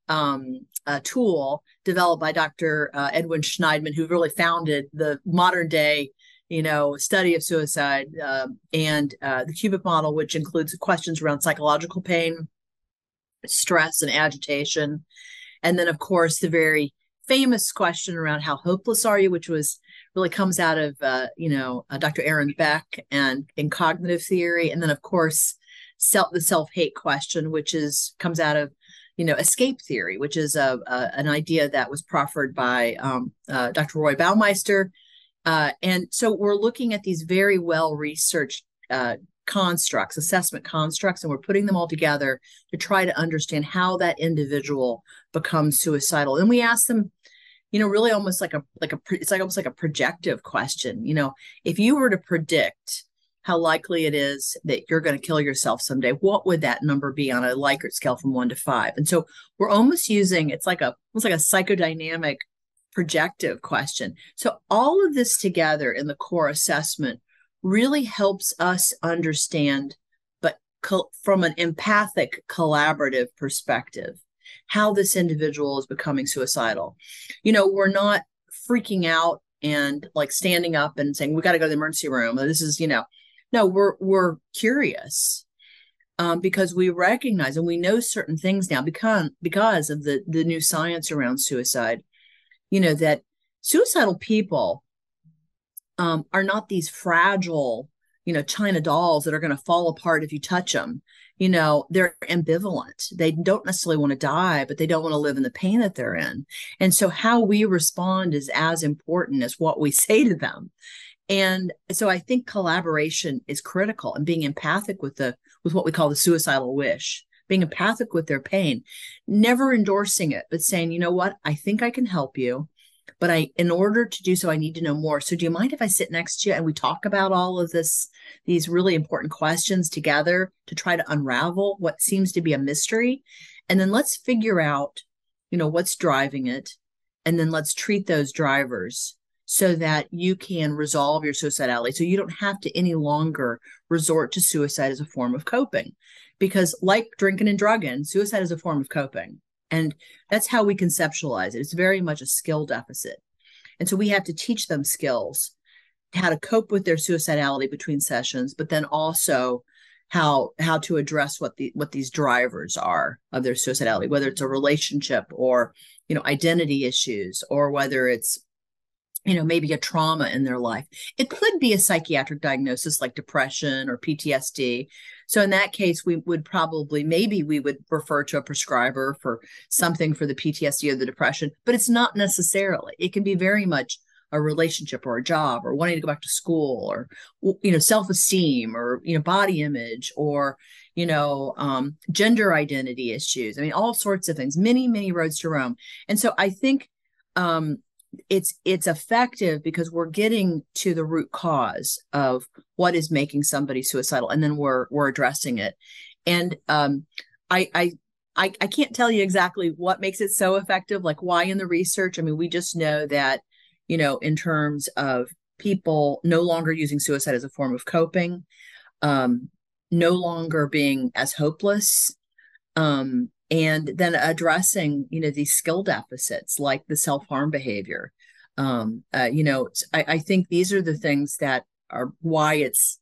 um, tool developed by Dr. Uh, Edwin Shneidman, who really founded the modern day, you know, study of suicide, uh, and uh, the cubic model, which includes questions around psychological pain, stress, and agitation, and then of course the very famous question around how hopeless are you, which was really comes out of uh, you know uh, Dr. Aaron Beck and in cognitive theory, and then of course self the self hate question, which is comes out of you know escape theory, which is a, a an idea that was proffered by um, uh, Dr. Roy Baumeister, uh, and so we're looking at these very well researched uh, constructs, assessment constructs, and we're putting them all together to try to understand how that individual becomes suicidal. And we ask them, you know, really almost like a like a it's like almost like a projective question. You know, if you were to predict how likely it is that you're going to kill yourself someday what would that number be on a likert scale from one to five and so we're almost using it's like a almost like a psychodynamic projective question so all of this together in the core assessment really helps us understand but co- from an empathic collaborative perspective how this individual is becoming suicidal. You know we're not freaking out and like standing up and saying we got to go to the emergency room this is you know. No we're we're curious um, because we recognize and we know certain things now because because of the the new science around suicide you know that suicidal people um, are not these fragile you know china dolls that are going to fall apart if you touch them you know they're ambivalent. They don't necessarily want to die but they don't want to live in the pain that they're in. And so how we respond is as important as what we say to them. And so i think collaboration is critical and being empathic with the with what we call the suicidal wish being empathic with their pain never endorsing it but saying you know what? I think i can help you but I, in order to do so, I need to know more. So, do you mind if I sit next to you and we talk about all of this, these really important questions together to try to unravel what seems to be a mystery? And then let's figure out, you know, what's driving it. And then let's treat those drivers so that you can resolve your suicidality. So you don't have to any longer resort to suicide as a form of coping. Because, like drinking and drugging, suicide is a form of coping. And that's how we conceptualize it. It's very much a skill deficit. And so we have to teach them skills, how to cope with their suicidality between sessions, but then also how how to address what the what these drivers are of their suicidality, whether it's a relationship or you know identity issues or whether it's you know maybe a trauma in their life. It could be a psychiatric diagnosis like depression or ptsd so in that case we would probably maybe we would refer to a prescriber for something for the ptsd or the depression but it's not necessarily. It can be very much a relationship or a job or wanting to go back to school or you know self-esteem or you know body image or you know um, gender identity issues. I mean all sorts of things. Many many roads to rome. And so i think um, it's it's effective because we're getting to the root cause of what is making somebody suicidal and then we're we're addressing it and um i i I, I can't tell you exactly what makes it so effective, like why in the research. I mean, we just know that, you know, in terms of people no longer using suicide as a form of coping, um, no longer being as hopeless, um, and then addressing you know these skill deficits like the self-harm behavior. Um uh, you know I, I think these are the things that are why it's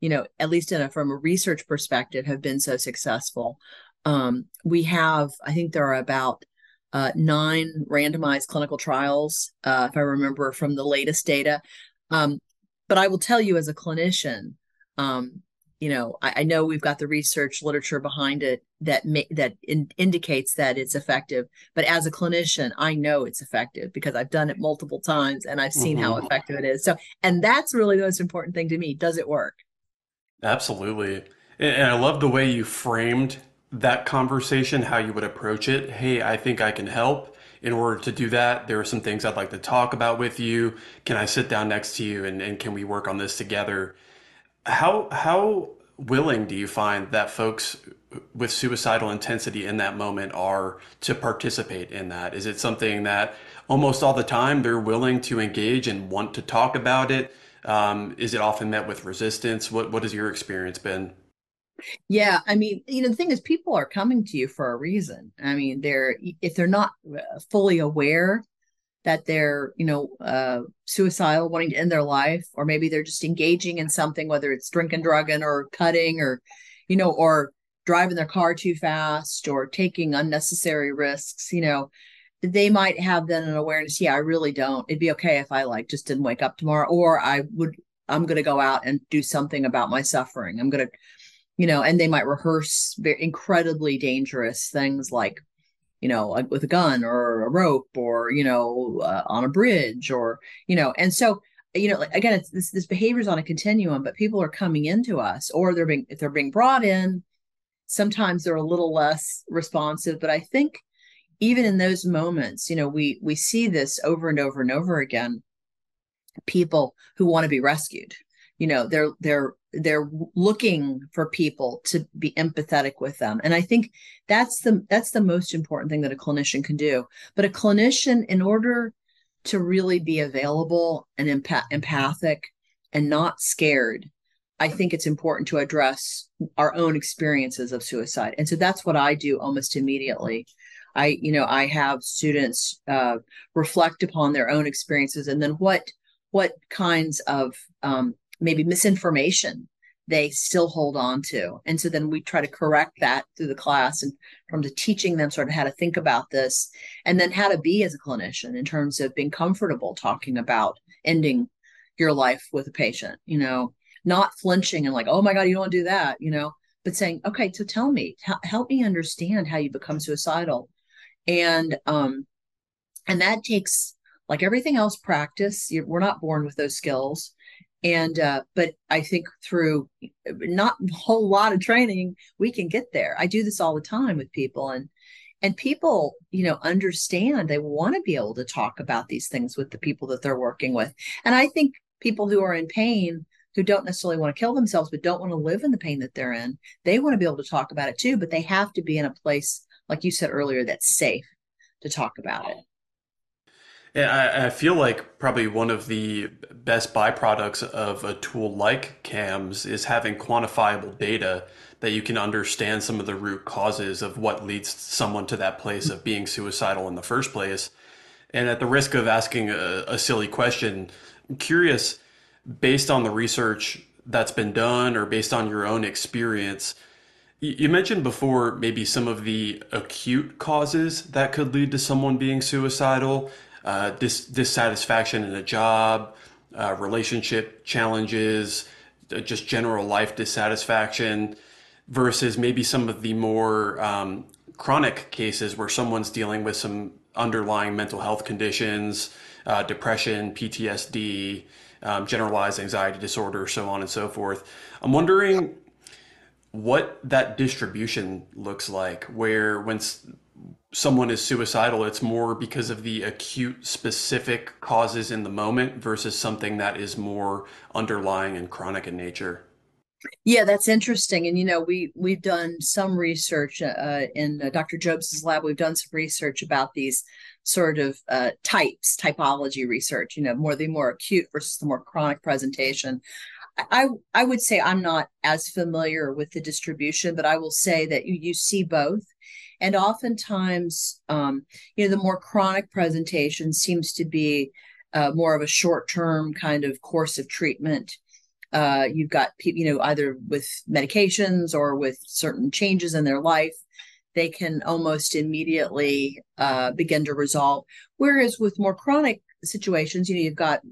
you know at least in a, from a research perspective have been so successful. Um we have i think there are about uh, nine randomized clinical trials uh, if i remember from the latest data. Um but i will tell you as a clinician um you know, I, I, know we've got the research literature behind it that ma- that in, indicates that it's effective. But as a clinician, I know it's effective because I've done it multiple times and I've seen mm-hmm. how effective it is. So, and that's really the most important thing to me. Does it work? Absolutely. And I love the way you framed that conversation, how you would approach it. Hey, I think I can help. In order to do that, there are some things I'd like to talk about with you. Can I sit down next to you and, and can we work on this together? How how willing do you find that folks with suicidal intensity in that moment are to participate in that? Is it something that almost all the time they're willing to engage and want to talk about it? Um, is it often met with resistance? What what has your experience been? Yeah, I mean, you know, the thing is, people are coming to you for a reason. I mean, they're if they're not fully aware that they're you know uh, suicidal wanting to end their life or maybe they're just engaging in something whether it's drinking drugging or cutting or you know or driving their car too fast or taking unnecessary risks you know they might have then an awareness yeah i really don't. It'd be okay if i like just didn't wake up tomorrow or i would i'm going to go out and do something about my suffering. I'm going to you know and they might rehearse incredibly dangerous things like you know, with a gun or a rope or, you know, uh, on a bridge or, you know, and so, you know, again, it's this, this behavior is on a continuum, but people are coming into us or they're being, if they're being brought in, sometimes they're a little less responsive, but I think even in those moments, you know, we, we see this over and over and over again, people who want to be rescued, you know, they're, they're they're looking for people to be empathetic with them and i think that's the that's the most important thing that a clinician can do but a clinician in order to really be available and empath- empathic and not scared I think it's important to address our own experiences of suicide. And so that's what I do almost immediately. I, you know, I have students uh, reflect upon their own experiences and then what what kinds of um, maybe misinformation they still hold on to. And so then we try to correct that through the class and from the teaching them sort of how to think about this and then how to be as a clinician in terms of being comfortable talking about ending your life with a patient, you know, not flinching and like, oh my God, you don't do that, you know, but saying, okay, so tell me, help me understand how you become suicidal. And, um, and that takes like everything else practice. You're, we're not born with those skills. And, uh, but I think through not a whole lot of training, we can get there. I do this all the time with people and, and people you know understand they want to be able to talk about these things with the people that they're working with and i think people who are in pain who don't necessarily want to kill themselves but don't want to live in the pain that they're in they want to be able to talk about it too but they have to be in a place like you said earlier that's safe to talk about it I, I feel like probably one of the best byproducts of a tool like CAMS is having quantifiable data that you can understand some of the root causes of what leads someone to that place of being suicidal in the first place. And at the risk of asking a, a silly question, I'm curious based on the research that's been done or based on your own experience, you mentioned before maybe some of the acute causes that could lead to someone being suicidal, uh, dis- dissatisfaction in a job, uh, relationship challenges, uh, just general life dissatisfaction, versus maybe some of the more um, chronic cases where someone's dealing with some underlying mental health conditions, uh, depression, PTSD, um, generalized anxiety disorder, so on and so forth. I'm wondering what that distribution looks like, where when someone is suicidal, it's more because of the acute specific causes in the moment versus something that is more underlying and chronic in nature. Yeah, that's interesting. And you know, we we've done some research uh, in uh, Dr. Jobes's lab. We've done some research about these sort of uh, types, typology research. You know, more the more acute versus the more chronic presentation. I I would say I'm not as familiar with the distribution, but I will say that you you see both, and oftentimes, um, you know, the more chronic presentation seems to be uh, more of a short term kind of course of treatment. Uh, you've got people, you know, either with medications or with certain changes in their life, they can almost immediately uh, begin to resolve. Whereas with more chronic situations, you know, you've got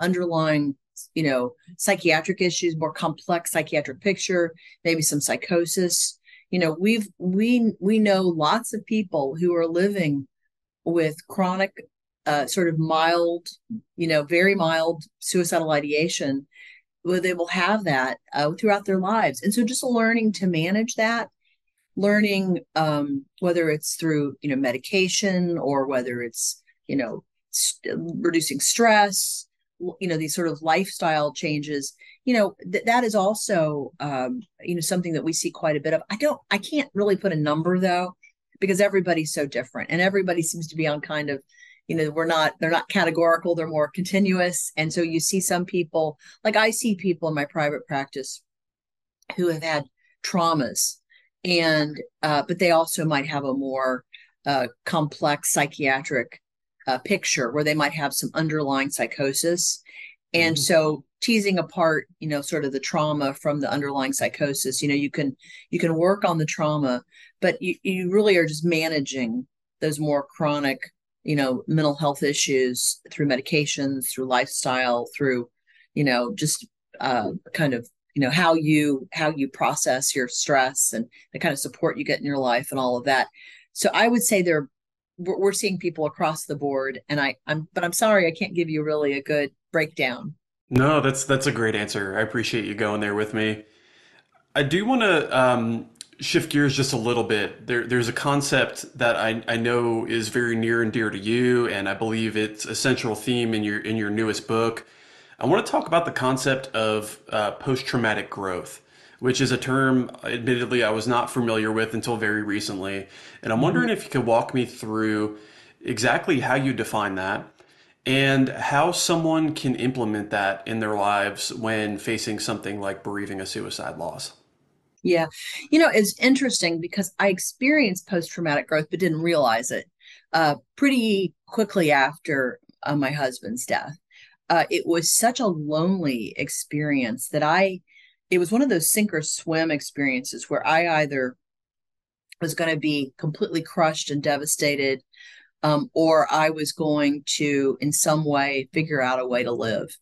underlying you know psychiatric issues more complex psychiatric picture maybe some psychosis you know we've we we know lots of people who are living with chronic uh, sort of mild you know very mild suicidal ideation where they will have that uh, throughout their lives. And so just learning to manage that learning um, whether it's through you know medication or whether it's you know st- reducing stress you know these sort of lifestyle changes you know th- that is also um, you know something that we see quite a bit of. I don't i can't really put a number though because everybody's so different and everybody seems to be on kind of you know we're not they're not categorical they're more continuous and so you see some people like i see people in my private practice who have had traumas and uh, but they also might have a more uh, complex psychiatric uh, picture where they might have some underlying psychosis. And mm-hmm. so teasing apart, you know, sort of the trauma from the underlying psychosis, you know, you can you can work on the trauma, but you, you really are just managing those more chronic, you know, mental health issues through medications, through lifestyle, through, you know, just uh, kind of you know how you how you process your stress and the kind of support you get in your life and all of that so i would say there we're seeing people across the board and i i'm but i'm sorry i can't give you really a good breakdown. No that's that's a great answer. I appreciate you going there with me. I do want to um, shift gears just a little bit. There there's a concept that I, I know is very near and dear to you and i believe it's a central theme in your in your newest book. I want to talk about the concept of uh, post-traumatic growth which is a term, admittedly, I was not familiar with until very recently. And I'm wondering if you could walk me through exactly how you define that and how someone can implement that in their lives when facing something like bereaving a suicide loss. Yeah. You know, it's interesting because I experienced post traumatic growth, but didn't realize it uh, pretty quickly after uh, my husband's death. Uh, it was such a lonely experience that I, it was one of those sink or swim experiences where I either was going to be completely crushed and devastated, um, or I was going to, in some way, figure out a way to live.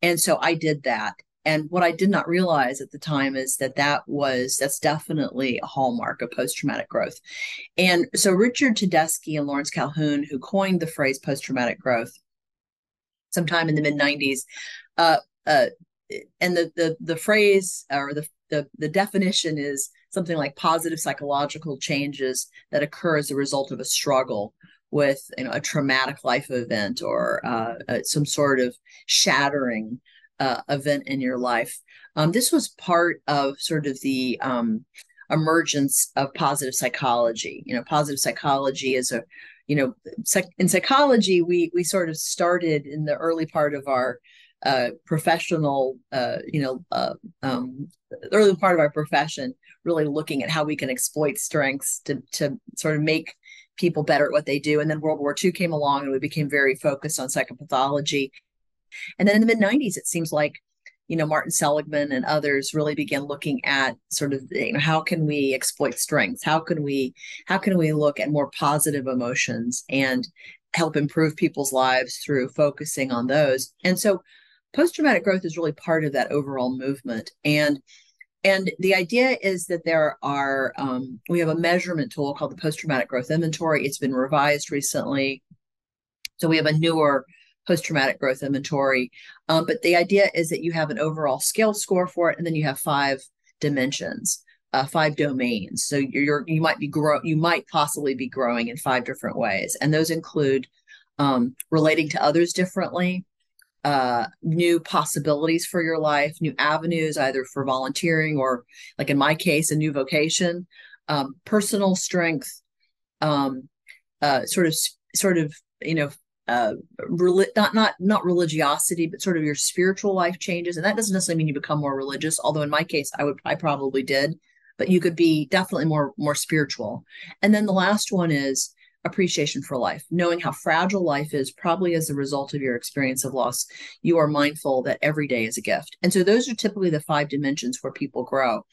And so I did that. And what I did not realize at the time is that that was, that's definitely a hallmark of post traumatic growth. And so Richard Tedeschi and Lawrence Calhoun, who coined the phrase post traumatic growth sometime in the mid 90s, uh, uh, and the, the, the phrase or the, the, the definition is something like positive psychological changes that occur as a result of a struggle with you know a traumatic life event or uh, uh, some sort of shattering uh, event in your life. Um, this was part of sort of the um, emergence of positive psychology. You know, positive psychology is a, you know, psych- in psychology, we we sort of started in the early part of our uh, professional, uh, you know, uh, um, early part of our profession, really looking at how we can exploit strengths to to sort of make people better at what they do. And then World War II came along, and we became very focused on psychopathology and then in the mid 90s, it seems like, you know, Martin Seligman and others really began looking at sort of, you know, how can we exploit strengths? How can we, how can we look at more positive emotions and help improve people's lives through focusing on those? And so post traumatic growth is really part of that overall movement. And and the idea is that there are um, we have a measurement tool called the post traumatic growth inventory it's been revised recently so we have a newer post traumatic growth inventory. Um, but the idea is that you have an overall scale score for it, and then you have five dimensions, uh, five domains. So you're, you're you might be grow you might possibly be growing in five different ways, and those include um, relating to others differently, uh, new possibilities for your life, new avenues either for volunteering or, like in my case, a new vocation, um, personal strength, um, uh, sort of sort of you know uh not not not religiosity but sort of your spiritual life changes. And that doesn't necessarily mean you become more religious although in my case i would i probably did but you could be definitely more more spiritual. And then the last one is appreciation for life knowing how fragile life is probably as a result of your experience of loss you are mindful that every day is a gift. And so those are typically the five dimensions where people grow.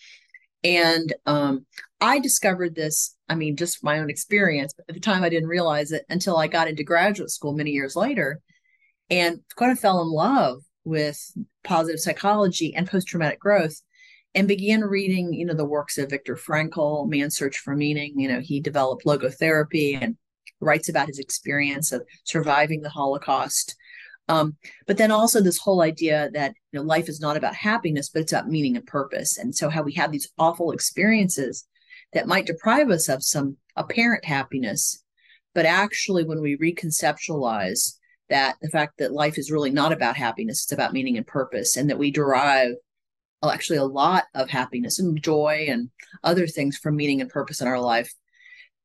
And um, I discovered this, I mean, just my own experience, but at the time I didn't realize it until I got into graduate school many years later and kind of fell in love with positive psychology and post traumatic growth and began reading, you know, the works of Viktor Frankl, Man's Search for Meaning. You know, he developed logotherapy and writes about his experience of surviving the Holocaust. Um, but then also this whole idea that you know life is not about happiness, but it's about meaning and purpose. And so how we have these awful experiences that might deprive us of some apparent happiness, but actually when we reconceptualize that the fact that life is really not about happiness, it's about meaning and purpose, and that we derive actually a lot of happiness and joy and other things for meaning and purpose in our life.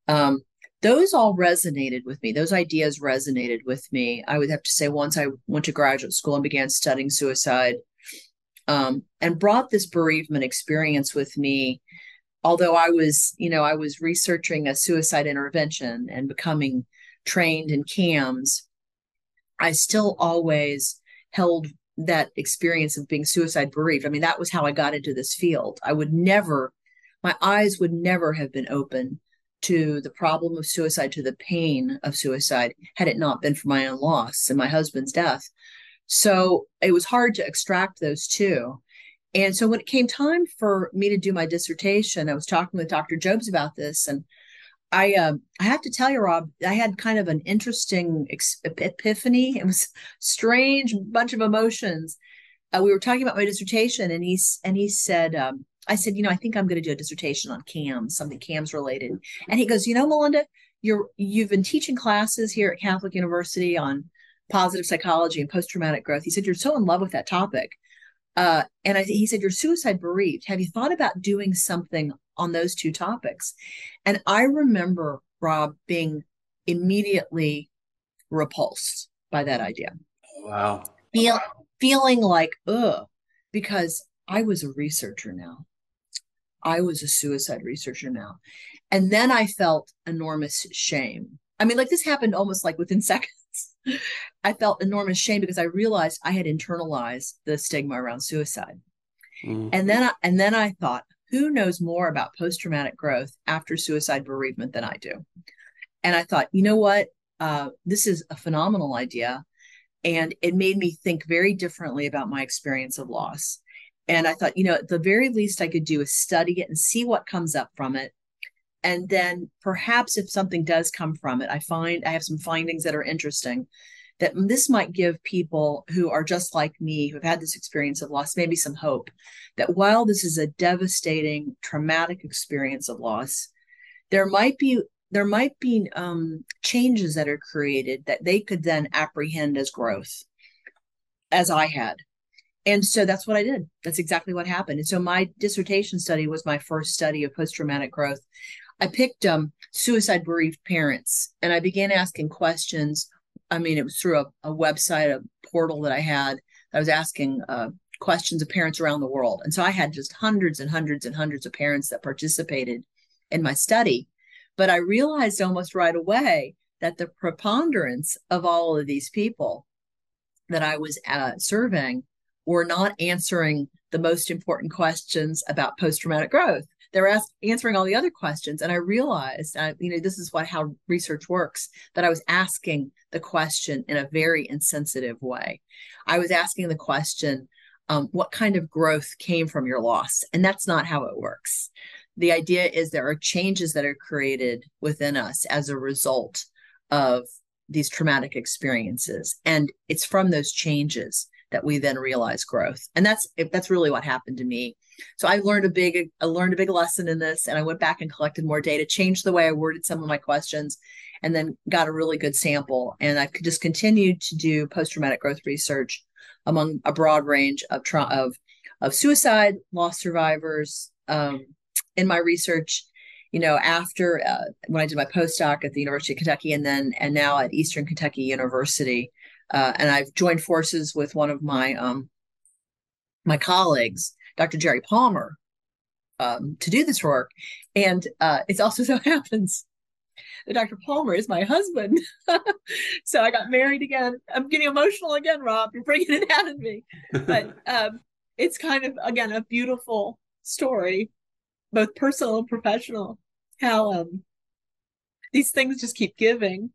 Um, those all resonated with me. Those ideas resonated with me. I would have to say, once I went to graduate school and began studying suicide, um, and brought this bereavement experience with me. Although I was, you know, I was researching a suicide intervention and becoming trained in CAMS, I still always held that experience of being suicide bereaved. I mean, that was how I got into this field. I would never, my eyes would never have been open to the problem of suicide, to the pain of suicide, had it not been for my own loss and my husband's death. So it was hard to extract those two. And so when it came time for me to do my dissertation, I was talking with Dr. Jobes about this, and I uh, I have to tell you, Rob, I had kind of an interesting epiphany. It was strange bunch of emotions. Uh, we were talking about my dissertation, and he's and he said, um, I said, you know, I think I'm going to do a dissertation on CAMS, something CAMS related. And he goes, you know, Melinda, you're you've been teaching classes here at Catholic University on positive psychology and post traumatic growth. He said you're so in love with that topic. Uh, and I, he said you're suicide bereaved. Have you thought about doing something on those two topics? And I remember Rob being immediately repulsed by that idea. Wow. Feel, feeling like, ugh, because I was a researcher now. I was a suicide researcher now. And then I felt enormous shame. I mean, like this happened almost like within seconds. I felt enormous shame because I realized I had internalized the stigma around suicide. Mm-hmm. And then I, and then I thought, who knows more about post-traumatic growth after suicide bereavement than I do? And I thought, you know what? Uh, this is a phenomenal idea. And it made me think very differently about my experience of loss. And I thought, you know, at the very least I could do is study it and see what comes up from it. And then perhaps if something does come from it, I find I have some findings that are interesting that this might give people who are just like me, who've had this experience of loss, maybe some hope that while this is a devastating, traumatic experience of loss, there might be there might be um, changes that are created that they could then apprehend as growth, as I had. And so that's what I did. That's exactly what happened. And so my dissertation study was my first study of post traumatic growth. I picked um, suicide bereaved parents and I began asking questions I mean, it was through a, a website, a portal that I had. I was asking uh, questions of parents around the world. And so I had just hundreds and hundreds and hundreds of parents that participated in my study. But I realized almost right away that the preponderance of all of these people that I was uh, were not answering the most important questions about post traumatic growth they were ask, answering all the other questions. And i realized uh, you know this is what how research works that i was asking the question in a very insensitive way. I was asking the question um, what kind of growth came from your loss? And that's not how it works. The idea is there are changes that are created within us as a result of these traumatic experiences. And it's from those changes that we then realize growth. And that's that's really what happened to me. So I learned a big I learned a big lesson in this and I went back and collected more data, changed the way I worded some of my questions and then got a really good sample. And I've just continued to do post traumatic growth research among a broad range of tra- of of suicide loss survivors um, in my research you know after uh, when I did my postdoc at the University of Kentucky and then and now at Eastern Kentucky University uh, and I've joined forces with one of my um, my colleagues Dr. Jerry Palmer um, to do this work. And uh, it also so happens that Dr. Palmer is my husband. so I got married again. I'm getting emotional again, Rob. You're bringing it out of me. But um, it's kind of, again, a beautiful story, both personal and professional, how um, these things just keep giving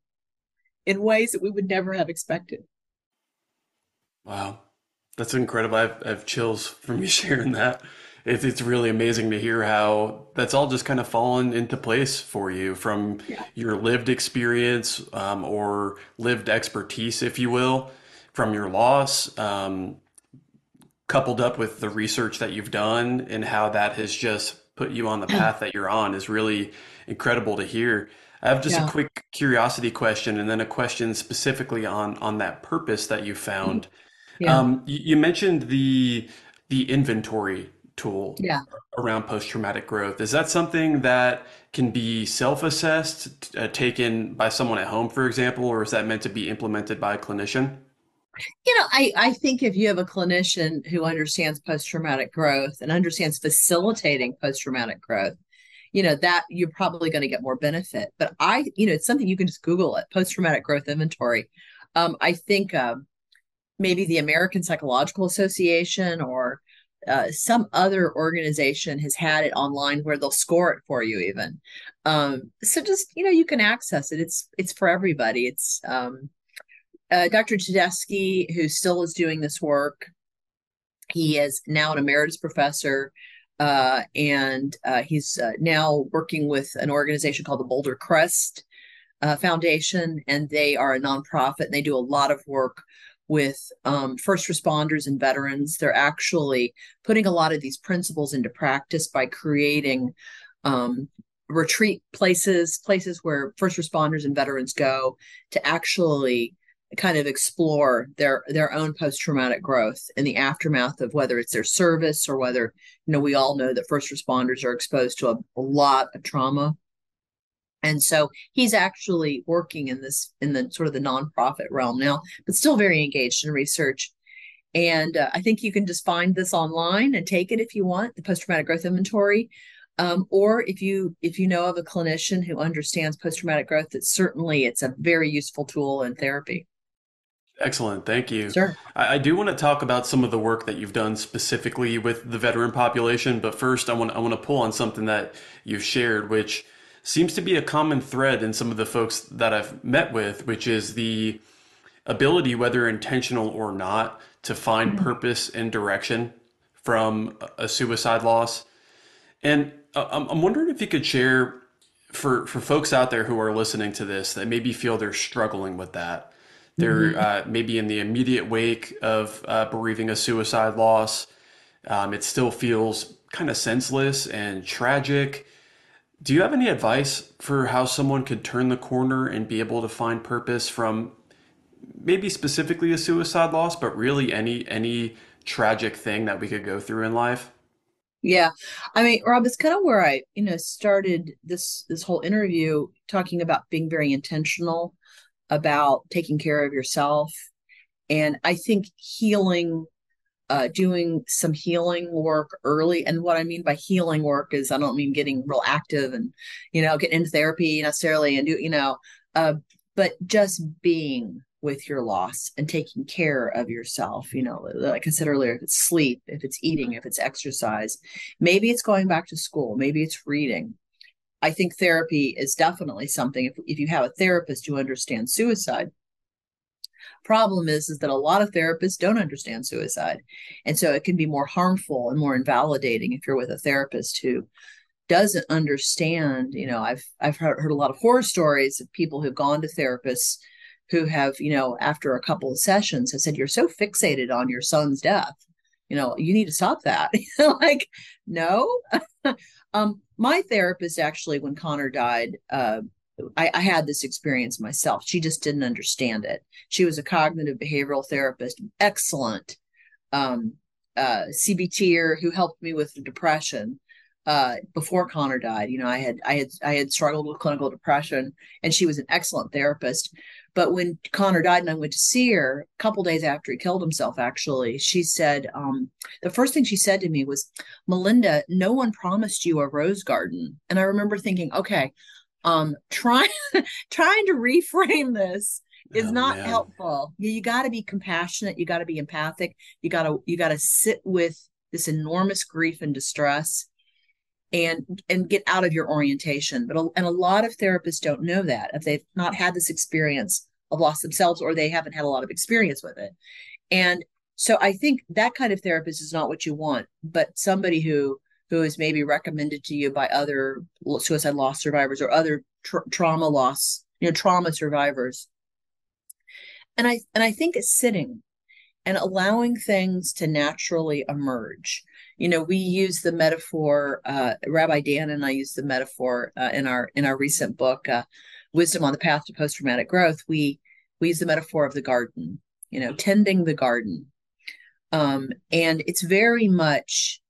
in ways that we would never have expected. Wow. That's incredible. I have, I have chills from you sharing that. It's, it's really amazing to hear how that's all just kind of fallen into place for you from yeah. your lived experience um, or lived expertise, if you will, from your loss, um, coupled up with the research that you've done and how that has just put you on the path that you're on is really incredible to hear. I have just yeah. a quick curiosity question and then a question specifically on on that purpose that you found. Mm-hmm yeah. Um, you, you mentioned the the inventory tool yeah. around post traumatic growth. Is that something that can be self assessed, uh, taken by someone at home, for example, or is that meant to be implemented by a clinician? You know, I, I think if you have a clinician who understands post traumatic growth and understands facilitating post traumatic growth, you know, that you're probably going to get more benefit. But I, you know, it's something you can just Google it post traumatic growth inventory. Um, I think um, maybe the American Psychological Association or uh, some other organization has had it online where they'll score it for you even um, so just you know you can access it it's it's for everybody it's um, uh, dr tedeschi who still is doing this work he is now an emeritus professor uh, and uh, he's uh, now working with an organization called the boulder crest uh, foundation and they are a nonprofit and they do a lot of work with um, first responders and veterans. They're actually putting a lot of these principles into practice by creating um, retreat places, places where first responders and veterans go to actually kind of explore their their own post-traumatic growth in the aftermath of whether it's their service or whether you know we all know that first responders are exposed to a, a lot of trauma. And so he's actually working in this in the sort of the nonprofit realm now but still very engaged in research. And uh, i think you can just find this online and take it if you want the post-traumatic growth inventory. Um, or if you if you know of a clinician who understands post-traumatic growth it's certainly it's a very useful tool in therapy Excellent. Thank you. Sure. I, I, do want to talk about some of the work that you've done specifically with the veteran population, but first I want I want to pull on something that you've shared, which seems to be a common thread in some of the folks that I've met with, which is the ability, whether intentional or not, to find mm-hmm. purpose and direction from a suicide loss. And I'm wondering if you could share for for folks out there who are listening to this that maybe feel they're struggling with that. They're mm-hmm. uh, maybe in the immediate wake of uh, bereaving a suicide loss. Um, it still feels kind of senseless and tragic. Do you have any advice for how someone could turn the corner and be able to find purpose from maybe specifically a suicide loss, but really any any tragic thing that we could go through in life? Yeah. I mean, Rob, it's kind of where I, you know, started this this whole interview talking about being very intentional about taking care of yourself. And I think healing uh, doing some healing work early. And what I mean by healing work is I don't mean getting real active and, you know, getting into therapy necessarily and do, you know, uh, but just being with your loss and taking care of yourself. You know, like I said earlier, if it's sleep, if it's eating, if it's exercise, maybe it's going back to school, maybe it's reading. I think therapy is definitely something. If, if you have a therapist who understands suicide, problem is is that a lot of therapists don't understand suicide. And so it can be more harmful and more invalidating if you're with a therapist who doesn't understand you know i've i've heard, heard a lot of horror stories of people who've gone to therapists who have you know after a couple of sessions have said you're so fixated on your son's death. You know you need to stop that. Like no um my therapist actually when connor died uh I, I, had this experience myself. She just didn't understand it. She was a cognitive behavioral therapist, excellent um, uh, CBTer who helped me with the depression uh, before Connor died. You know, I had I had I had struggled with clinical depression, and she was an excellent therapist. But when Connor died, and I went to see her a couple days after he killed himself, actually, she said um, the first thing she said to me was, "Melinda, no one promised you a rose garden." And I remember thinking, okay, um trying trying to reframe this is oh, not man. helpful you, you got to be compassionate you got to be empathic you got to you got to sit with this enormous grief and distress and and get out of your orientation but and a lot of therapists don't know that if they've not had this experience of loss themselves or they haven't had a lot of experience with it and so i think that kind of therapist is not what you want but somebody who who is maybe recommended to you by other suicide loss survivors or other tra- trauma loss, you know, trauma survivors. And I and I think it's sitting and allowing things to naturally emerge. You know, we use the metaphor. Uh, Rabbi Dan and I use the metaphor uh, in our in our recent book, uh, "Wisdom on the Path to Post Traumatic Growth." We we use the metaphor of the garden. You know, tending the garden, um, and it's very much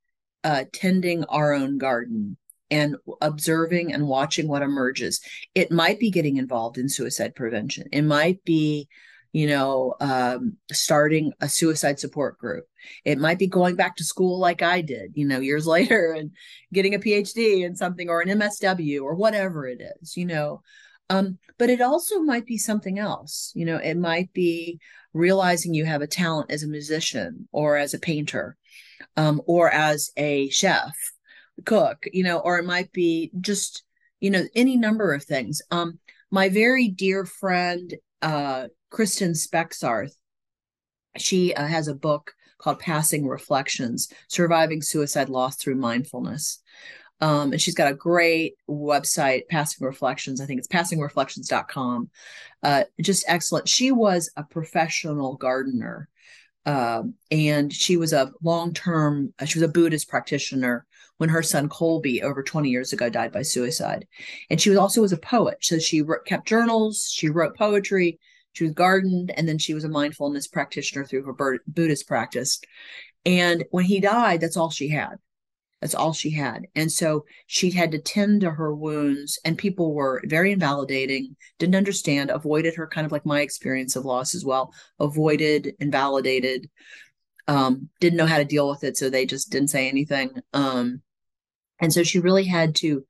uh, tending our own garden and observing and watching what emerges. It might be getting involved in suicide prevention. It might be, you know, um, starting a suicide support group. It might be going back to school like I did, you know, years later and getting a PhD in something or an MSW or whatever it is, you know. Um, but it also might be something else. You know, it might be realizing you have a talent as a musician or as a painter um, or as a chef, cook, you know, or it might be just, you know, any number of things. Um, my very dear friend, uh, Kristen Spexarth, she uh, has a book called Passing Reflections Surviving Suicide Loss Through Mindfulness. Um, and she's got a great website, Passing Reflections. I think it's passingreflections.com. Uh, just excellent. She was a professional gardener uh, and she was a long-term uh, she was a buddhist practitioner when her son colby over 20 years ago died by suicide and she was also was a poet so she wrote, kept journals she wrote poetry she was gardened and then she was a mindfulness practitioner through her buddhist practice and when he died that's all she had That's all she had. And so she had to tend to her wounds, and people were very invalidating, didn't understand, avoided her, kind of like my experience of loss as well, avoided, invalidated, um, didn't know how to deal with it. So they just didn't say anything. Um, and so she really had to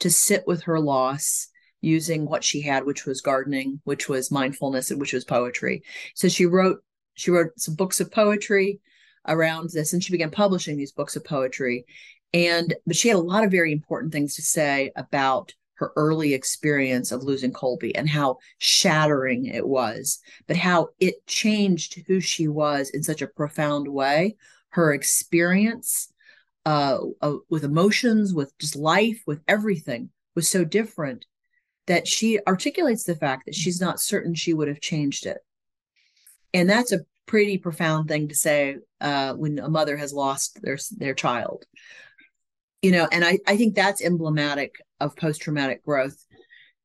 to sit with her loss using what she had which was gardening which was mindfulness and which was poetry. So she wrote she wrote some books of poetry around this and she began publishing these books of poetry. And but she had a lot of very important things to say about her early experience of losing colby and how shattering it was but how it changed who she was in such a profound way. Her experience uh, uh, with emotions with just life with everything was so different that she articulates the fact that she's not certain she would have changed it. And that's a pretty profound thing to say uh, when a mother has lost their their child. You know and i i think that's emblematic of post-traumatic growth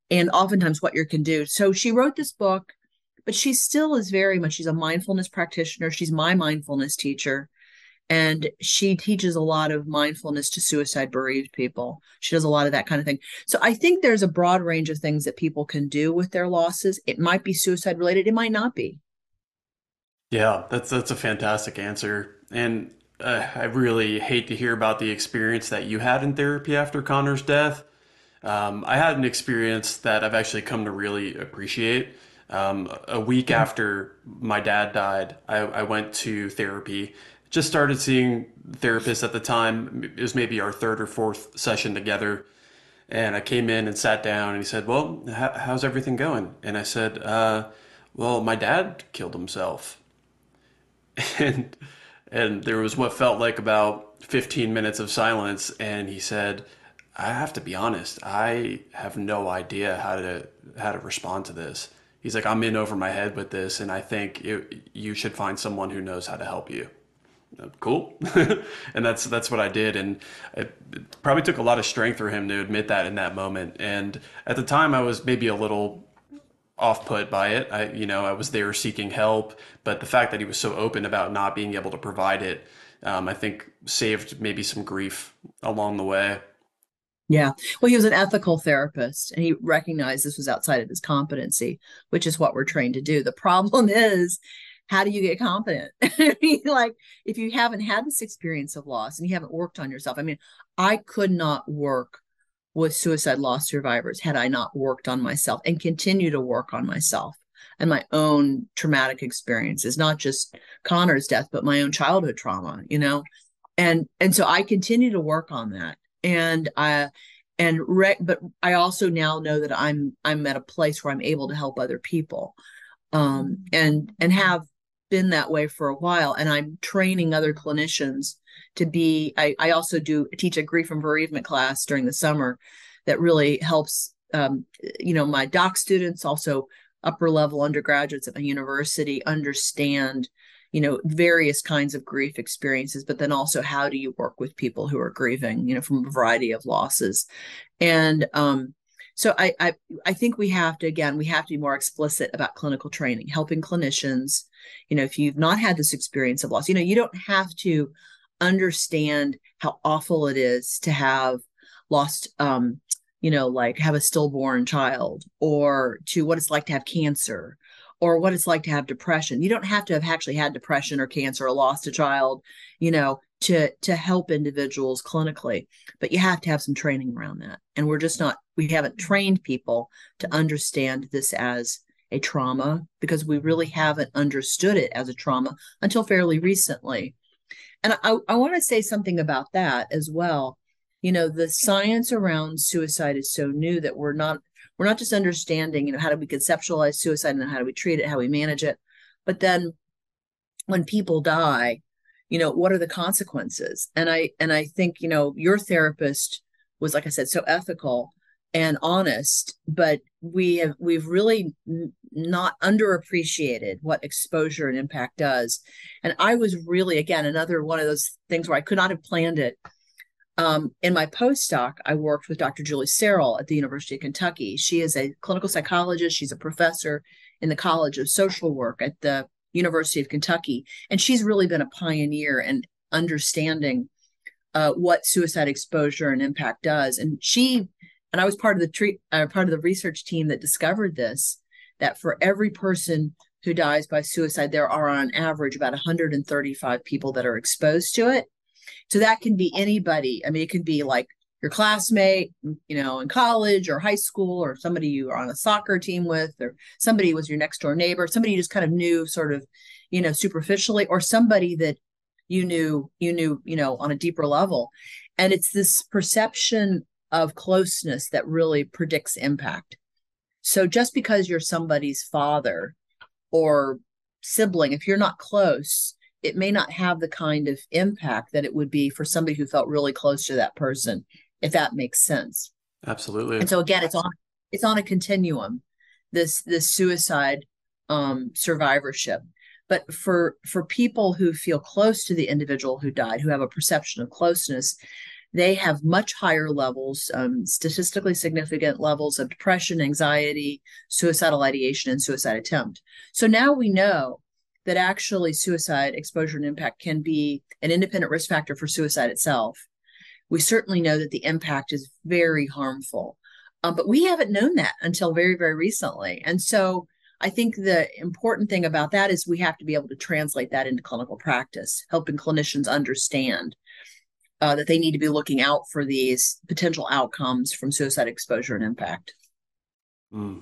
and oftentimes what you can do. So she wrote this book but she still is very much she's a mindfulness practitioner. She's my mindfulness teacher and she teaches a lot of mindfulness to suicide bereaved people she does a lot of that kind of thing so i think there's a broad range of things that people can do with their losses it might be suicide related it might not be yeah, that's that's a fantastic answer, and uh, I really hate to hear about the experience that you had in therapy after Connor's death. Um, I had an experience that I've actually come to really appreciate. Um, a week after my dad died, I, I went to therapy. Just started seeing therapists at the time. It was maybe our third or fourth session together. And I came in and sat down, and he said, Well, how's everything going? And I said, uh, Well, my dad killed himself. and and there was what felt like about 15 minutes of silence and he said i have to be honest i have no idea how to how to respond to this he's like i'm in over my head with this and i think it, you should find someone who knows how to help you cool and that's that's what i did and it, it probably took a lot of strength for him to admit that in that moment and at the time i was maybe a little off put by it. I, you know, I was there seeking help, but the fact that he was so open about not being able to provide it, um, I think saved maybe some grief along the way. Yeah. Well, he was an ethical therapist and he recognized this was outside of his competency, which is what we're trained to do. The problem is, how do you get confident? Like, if you haven't had this experience of loss and you haven't worked on yourself, I mean, I could not work with suicide loss survivors had I not worked on myself and continue to work on myself and my own traumatic experiences, not just Connor's death, but my own childhood trauma, you know? And and so I continue to work on that. And I and re- but I also now know that I'm I'm at a place where I'm able to help other people. Um and and have been that way for a while and I'm training other clinicians to be I, I also do teach a grief and bereavement class during the summer that really helps um, you know my doc students also upper level undergraduates at my university understand you know various kinds of grief experiences but then also how do you work with people who are grieving you know from a variety of losses. And um so I, I i think we have to again we have to be more explicit about clinical training helping clinicians. You know if you've not had this experience of loss you know you don't have to understand how awful it is to have lost um you know like have a stillborn child or to what it's like to have cancer or what it's like to have depression. You don't have to have actually had depression or cancer or lost a child you know to to help individuals clinically but you have to have some training around that. And we're just not we haven't trained people to understand this as a trauma because we really haven't understood it as a trauma until fairly recently. And I, I want to say something about that as well. You know, the science around suicide is so new that we're not we're not just understanding, you know, how do we conceptualize suicide and how do we treat it, how we manage it, but then when people die, you know, what are the consequences? And I and I think, you know, your therapist was like I said, so ethical and honest, but we have we've really not underappreciated what exposure and impact does. And I was really again another one of those things where I could not have planned it. Um, in my postdoc, I worked with Dr. Julie Cerel at the University of Kentucky. She is a clinical psychologist. She's a professor in the College of Social Work at the University of Kentucky, and she's really been a pioneer in understanding uh, what suicide exposure and impact does. And she and I was part of the treat uh, part of the research team that discovered this. That for every person who dies by suicide, there are on average about 135 people that are exposed to it. So that can be anybody. I mean, it can be like your classmate, mm, you know, in college or high school, or somebody you are on a soccer team with, or somebody was your next door neighbor, somebody you just kind of knew sort of, you know, superficially, or somebody that you knew, you knew, you know, on a deeper level. And it's this perception of closeness that really predicts impact. So just because you're somebody's father or sibling, if you're not close, it may not have the kind of impact that it would be for somebody who felt really close to that person if that makes sense. Absolutely. And so again, it's on it's on a continuum, this this suicide um, survivorship. But for for people who feel close to the individual who died, who have a perception of closeness, they have much higher levels, um, statistically significant levels of depression, anxiety, suicidal ideation, and suicide attempt. So now we know that actually suicide exposure and impact can be an independent risk factor for suicide itself we certainly know that the impact is very harmful. Um, but we haven't known that until very, very recently. And so I think the important thing about that is we have to be able to translate that into clinical practice, helping clinicians understand uh, that they need to be looking out for these potential outcomes from suicide exposure and impact. Mm.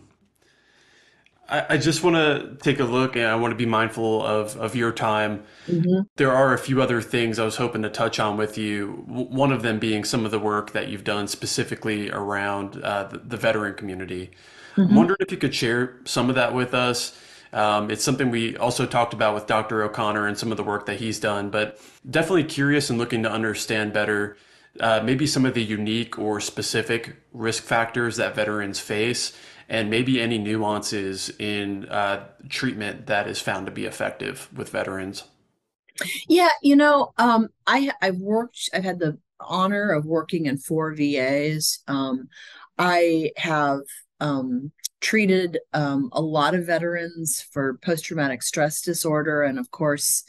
I, I just want to take a look and I want to be mindful of, of your time. Mm-hmm. There are a few other things I was hoping to touch on with you. one of them being some of the work that you've done specifically around uh, the, the, veteran community. Mm-hmm. I'm wondering if you could share some of that with us. Um, it's something we also talked about with Dr. O'Connor and some of the work that he's done, but definitely curious and looking to understand better uh, maybe some of the unique or specific risk factors that veterans face and maybe any nuances in uh, treatment that is found to be effective with veterans. Yeah, you know, um, I I've worked. I've had the honor of working in four VAs. Um, I have um, treated um, a lot of veterans for post traumatic stress disorder, and of course,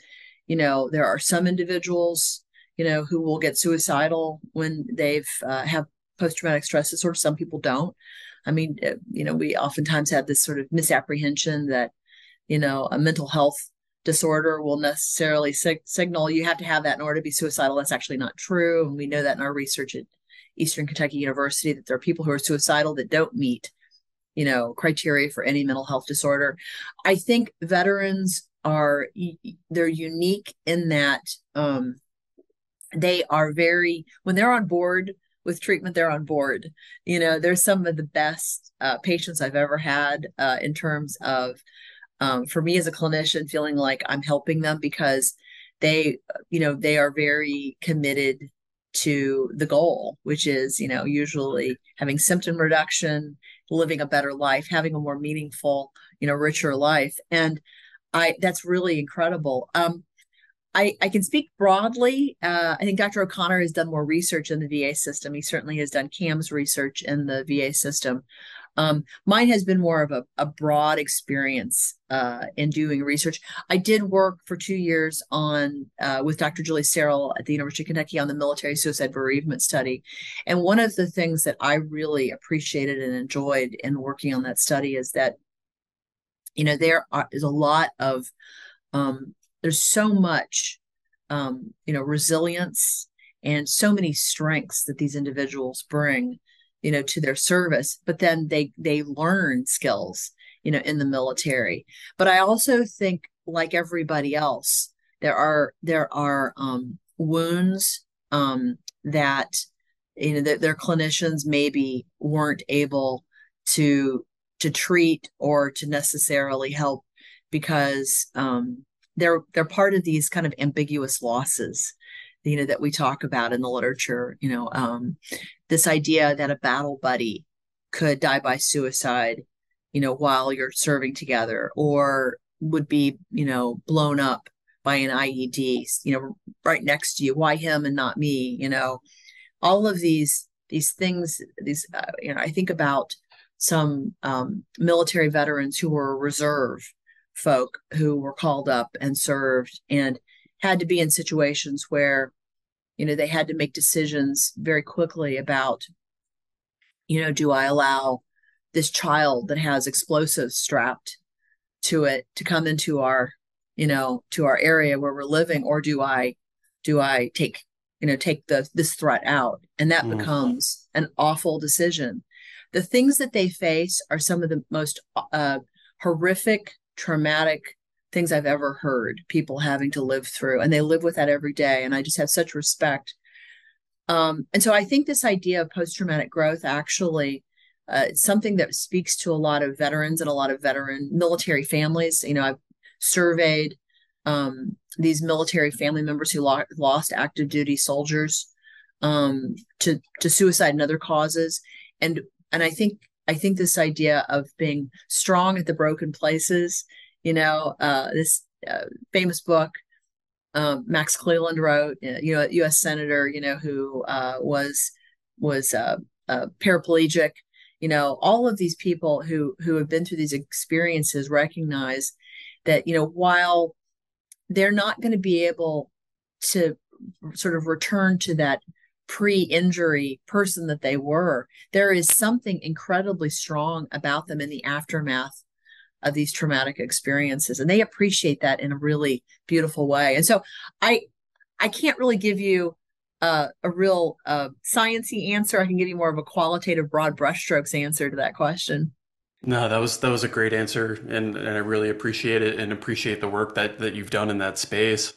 you know, there are some individuals, you know, who will get suicidal when they've uh, have post traumatic stress disorder. Some people don't. I mean, uh, you know, we oftentimes have this sort of misapprehension that, you know, a mental health disorder will necessarily sig- signal you have to have that in order to be suicidal. That's actually not true. And we know that in our research at Eastern Kentucky University that there are people who are suicidal that don't meet, you know, criteria for any mental health disorder. I think veterans are they're unique in that um, they are very when they're on board with treatment they're on board. You know there's some of the best uh, patients i've ever had uh, in terms of um, for me as a clinician feeling like i'm helping them because they you know they are very committed to the goal which is you know usually having symptom reduction living a better life having a more meaningful you know richer life. And i that's really incredible. Um I, I can speak broadly. Uh, I think Dr. O'Connor has done more research in the VA system. He certainly has done CAMS research in the VA system. Um, mine has been more of a, a broad experience uh, in doing research. I did work for two years on uh, with Dr. Julie Cerel at the University of Kentucky on the military suicide bereavement study. And one of the things that I really appreciated and enjoyed in working on that study is that, you know, there are, is a lot of um, there's so much um, you know resilience and so many strengths that these individuals bring you know to their service but then they they learn skills you know in the military. But i also think like everybody else there are there are um, wounds um, that you know that their clinicians maybe weren't able to to treat or to necessarily help because um, they're they're part of these kind of ambiguous losses you know that we talk about in the literature you know um, this idea that a battle buddy could die by suicide you know while you're serving together or would be you know blown up by an ied you know right next to you. Why him and not me you know? All of these these things these uh, you know i think about some um, military veterans who were reserve folk who were called up and served and had to be in situations where you know they had to make decisions very quickly about you know do i allow this child that has explosives strapped to it to come into our you know to our area where we're living? Or do i do i take you know take the this threat out? And that mm. becomes an awful decision. The things that they face are some of the most uh, horrific traumatic things I've ever heard people having to live through, and they live with that every day. And I just have such respect. Um, and so I think this idea of post traumatic growth actually uh, it's something that speaks to a lot of veterans and a lot of veteran military families. You know, I've surveyed um, these military family members who lo- lost active duty soldiers um, to to suicide and other causes, and and I think I think this idea of being strong at the broken places you know, uh, this uh, famous book um, Max Cleland wrote, uh, you know, a U.S. senator, you know, who uh, was was uh, paraplegic. You know, all of these people who who have been through these experiences recognize that you know while they're not going to be able to sort of return to that pre-injury person that they were there is something incredibly strong about them in the aftermath of these traumatic experiences and they appreciate that in a really beautiful way. And so i i can't really give you uh, a real uh, sciency answer. I can give you more of a qualitative broad brushstrokes answer to that question. No that was that was a great answer and, and i really appreciate it and appreciate the work that that you've done in that space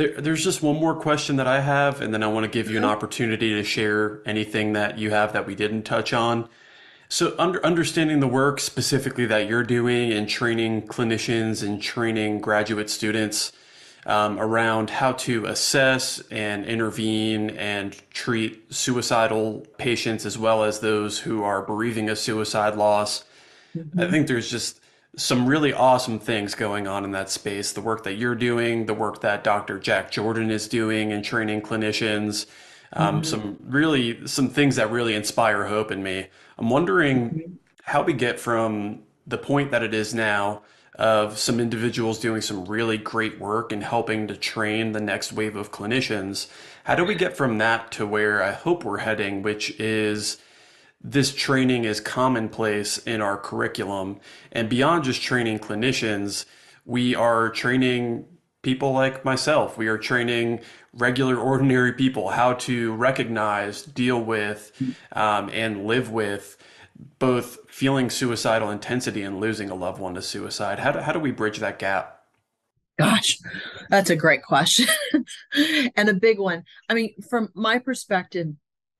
there, there's just one more question that i have and then i want to give you an mm-hmm. opportunity to share anything that you have that we didn't touch on so, under, understanding the work specifically that you're doing and training clinicians and training graduate students um, around how to assess and intervene and treat suicidal patients as well as those who are bereaving a suicide loss, mm-hmm. I think there's just some really awesome things going on in that space. The work that you're doing, the work that Dr. Jack Jordan is doing and training clinicians um, mm-hmm. some really some things that really inspire hope in me. I'm wondering mm-hmm. how we get from the point that it is now of some individuals doing some really great work and helping to train the next wave of clinicians. How do we get from that to where I hope we're heading, which is this training is commonplace in our curriculum. And beyond just training clinicians, we are training people like myself. We are training regular, ordinary people how to recognize, deal with, um, and live with both feeling suicidal intensity and losing a loved one to suicide. How do, how do we bridge that gap? Gosh, that's a great question and a big one. I mean, from my perspective,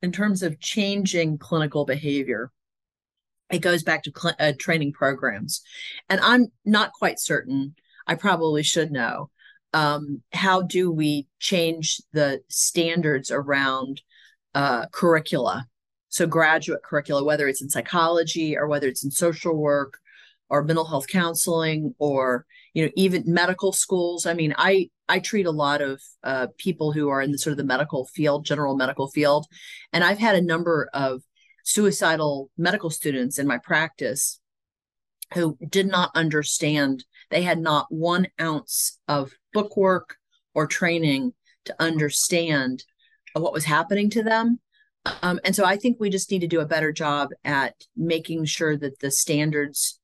in terms of changing clinical behavior, it goes back to cl- uh, training programs. And I'm not quite certain, I probably should know, um, how do we change the standards around uh, curricula? So, graduate curricula, whether it's in psychology or whether it's in social work or mental health counseling or you know even medical schools. I mean, I I treat a lot of uh, people who are in the sort of the medical field, general medical field, and I've had a number of suicidal medical students in my practice who did not understand they had not one ounce of bookwork or training to understand what was happening to them. Um, and so I think we just need to do a better job at making sure that the standards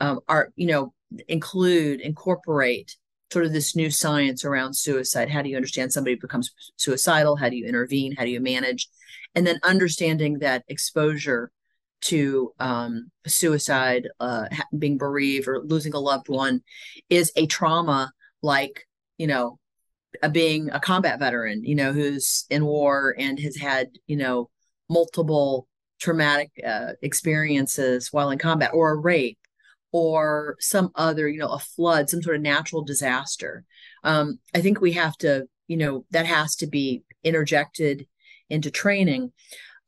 um, are, you know, include, incorporate sort of this new science around suicide. How do you understand somebody becomes suicidal? How do you intervene? How do you manage? And then understanding that exposure to um, suicide, uh, being bereaved, or losing a loved one is a trauma like, you know, being a combat veteran, you know, who's in war and has had, you know, multiple traumatic uh, experiences while in combat, or a rape, or some other, you know, a flood, some sort of natural disaster. Um, I think we have to, you know, that has to be interjected into training.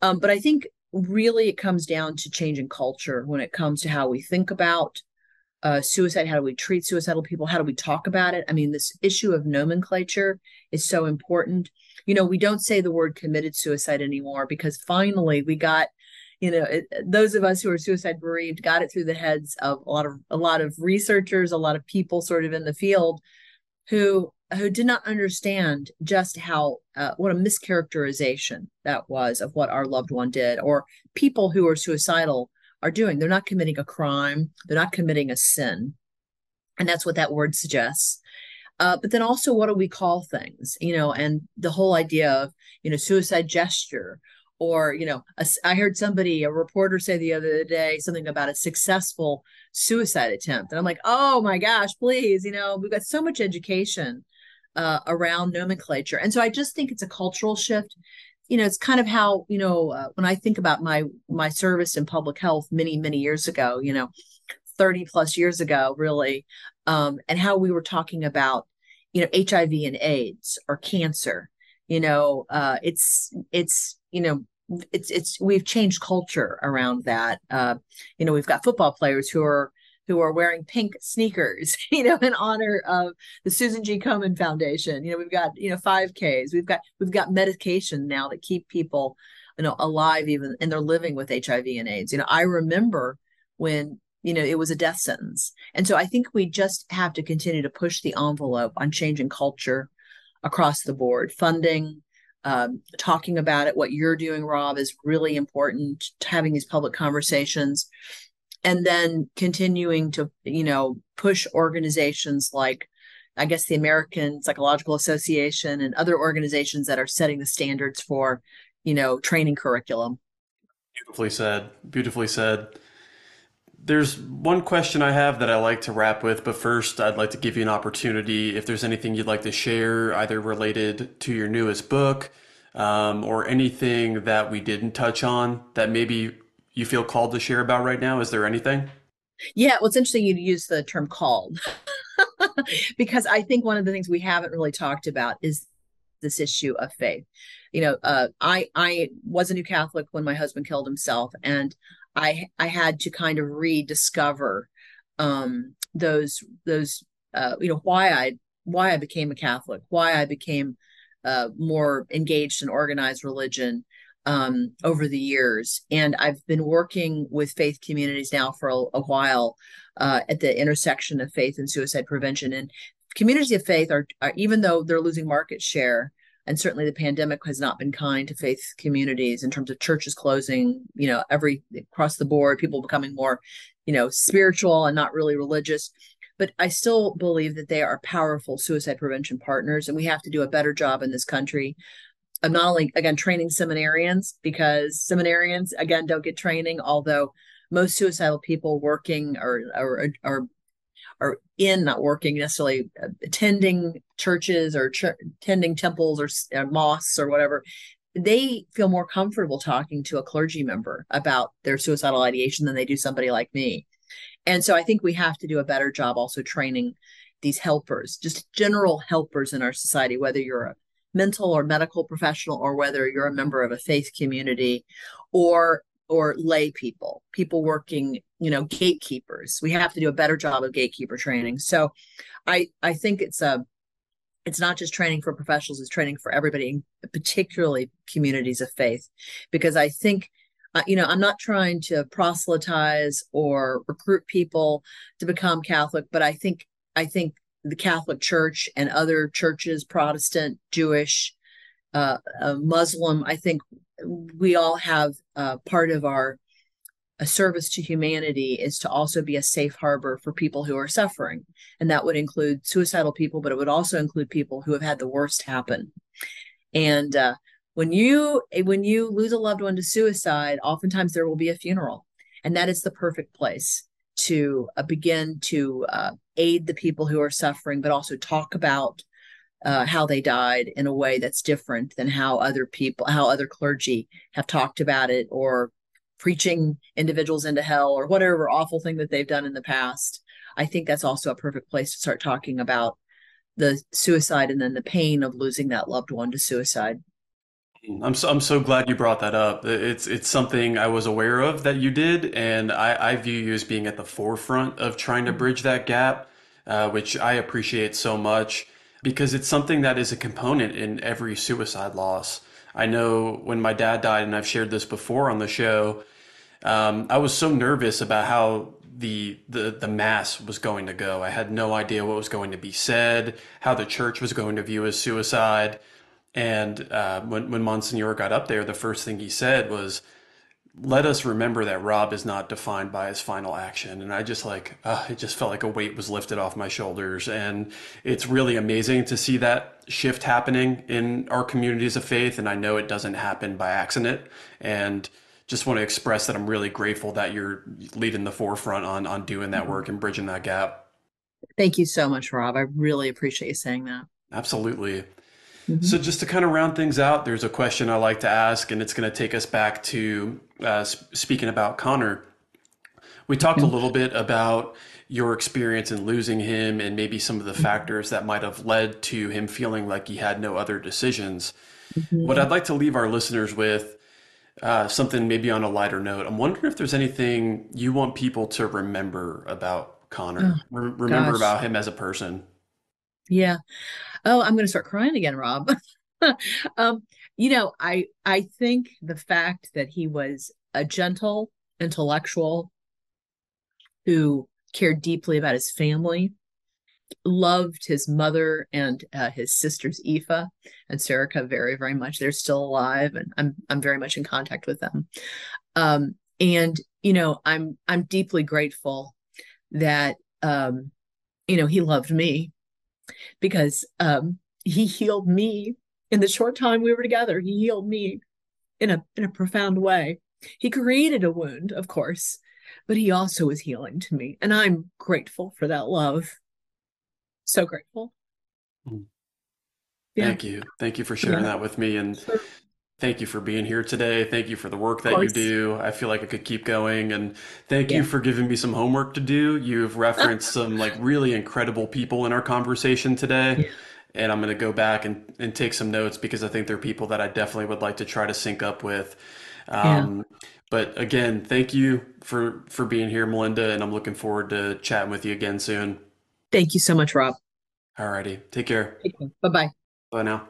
Um, but I think really it comes down to changing culture when it comes to how we think about uh, suicide how do we treat suicidal people how do we talk about it i mean this issue of nomenclature is so important you know we don't say the word committed suicide anymore because finally we got you know it, those of us who are suicide bereaved got it through the heads of a lot of a lot of researchers a lot of people sort of in the field who who did not understand just how uh, what a mischaracterization that was of what our loved one did or people who are suicidal are doing. They're not committing a crime. They're not committing a sin. And that's what that word suggests. Uh, but then also what do we call things? You know and the whole idea of you know suicide gesture or you know a, I heard somebody a reporter say the other day something about a successful suicide attempt and i'm like oh my gosh please you know we've got so much education uh, around nomenclature. And so I just think it's a cultural shift. You know, it's kind of how you know uh, when I think about my my service in public health many many years ago. You know, thirty plus years ago, really, um, and how we were talking about you know HIV and AIDS or cancer. You know, uh, it's it's you know it's it's we've changed culture around that. Uh, you know, we've got football players who are who are wearing pink sneakers, you know, in honor of the Susan G. Komen Foundation. You know, we've got, you know, 5Ks. We've got we've got medication now that keep people, you know, alive even and they're living with HIV and AIDS. You know, I remember when you know it was a death sentence and so i think we just have to continue to push the envelope on changing culture across the board funding um, talking about it what you're doing rob is really important having these public conversations. And then continuing to you know push organizations like i guess the american psychological association and other organizations that are setting the standards for you know training curriculum. Beautifully said. Beautifully said there's one question I have that I like to wrap with, but first I'd like to give you an opportunity if there's anything you'd like to share, either related to your newest book um, or anything that we didn't touch on that maybe you feel called to share about right now? Is there anything? Yeah, well, it's interesting you use the term called because I think one of the things we haven't really talked about is this issue of faith. You know, uh, I I was a new Catholic when my husband killed himself, and I I had to kind of rediscover um, those those uh, you know why I why I became a Catholic, why I became uh, more engaged in organized religion, um, over the years. And I've been working with faith communities now for a, a while uh, at the intersection of faith and suicide prevention. And communities of faith are, are, even though they're losing market share, and certainly the pandemic has not been kind to faith communities in terms of churches closing, you know, every across the board, people becoming more, you know, spiritual and not really religious. But I still believe that they are powerful suicide prevention partners, and we have to do a better job in this country I'm not only again training seminarians because seminarians again don't get training, although most suicidal people working or or are are in not working necessarily attending churches or ch- attending temples or uh, mosques or whatever they feel more comfortable talking to a clergy member about their suicidal ideation than they do somebody like me. And so i think we have to do a better job also training these helpers just general helpers in our society whether you're a mental or medical professional or whether you're a member of a faith community or or lay people people working you know gatekeepers. We have to do a better job of gatekeeper training. So i i think it's a it's not just training for professionals it's training for everybody particularly communities of faith. Because i think uh, you know i'm not trying to proselytize or recruit people to become catholic but i think i think the Catholic Church and other churches, Protestant, Jewish, uh, uh, Muslim, I think we all have uh, part of our a service to humanity is to also be a safe harbor for people who are suffering. And that would include suicidal people, but it would also include people who have had the worst happen. And uh, when you when you lose a loved one to suicide, oftentimes there will be a funeral, and that is the perfect place to uh, begin to uh, aid the people who are suffering, but also talk about uh, how they died in a way that's different than how other people, how other clergy have talked about it, or preaching individuals into hell, or whatever awful thing that they've done in the past. I think that's also a perfect place to start talking about the suicide and then the pain of losing that loved one to suicide. I'm so, I'm so glad you brought that up. It's it's something I was aware of that you did, and I, I view you as being at the forefront of trying to bridge that gap, uh, which I appreciate so much because it's something that is a component in every suicide loss. I know when my dad died, and I've shared this before on the show, um, I was so nervous about how the the the mass was going to go. I had no idea what was going to be said, how the church was going to view his suicide. And uh, when when Monsignor got up there, the first thing he said was, "Let us remember that Rob is not defined by his final action." And I just like, uh, it just felt like a weight was lifted off my shoulders. And it's really amazing to see that shift happening in our communities of faith. And I know it doesn't happen by accident. And just want to express that I'm really grateful that you're leading the forefront on on doing that work and bridging that gap. Thank you so much, Rob. I really appreciate you saying that. Absolutely. Mm-hmm. So, just to kind of round things out, there's a question I like to ask, and it's going to take us back to uh, speaking about Connor. We talked mm-hmm. a little bit about your experience in losing him and maybe some of the mm-hmm. factors that might have led to him feeling like he had no other decisions. Mm-hmm. What I'd like to leave our listeners with uh, something maybe on a lighter note. I'm wondering if there's anything you want people to remember about Connor, oh, Re- remember gosh. about him as a person. Yeah. Oh, I'm going to start crying again, Rob. um, you know, I I think the fact that he was a gentle intellectual who cared deeply about his family loved his mother and uh, his sisters Aoife and Serica very very much. They're still alive, and I'm I'm very much in contact with them. Um, and you know, I'm I'm deeply grateful that um, you know he loved me because um, he healed me in the short time we were together. He healed me in a in a profound way. He created a wound, of course, but he also was healing to me, and I'm grateful for that love so grateful. Mm. Yeah. Thank you. Thank you for sharing yeah. that with me. And sure. thank you for being here today. Thank you for the work that you do. I feel like I could keep going. And thank yeah. you for giving me some homework to do. You've referenced some like really incredible people in our conversation today. And I'm going to go back and, and take some notes because I think they're people that I definitely would like to try to sync up with. Um, but again, thank you for, for being here, Melinda. And I'm looking forward to chatting with you again soon. Thank you so much, Rob. All righty. Take care. Bye bye. Bye now.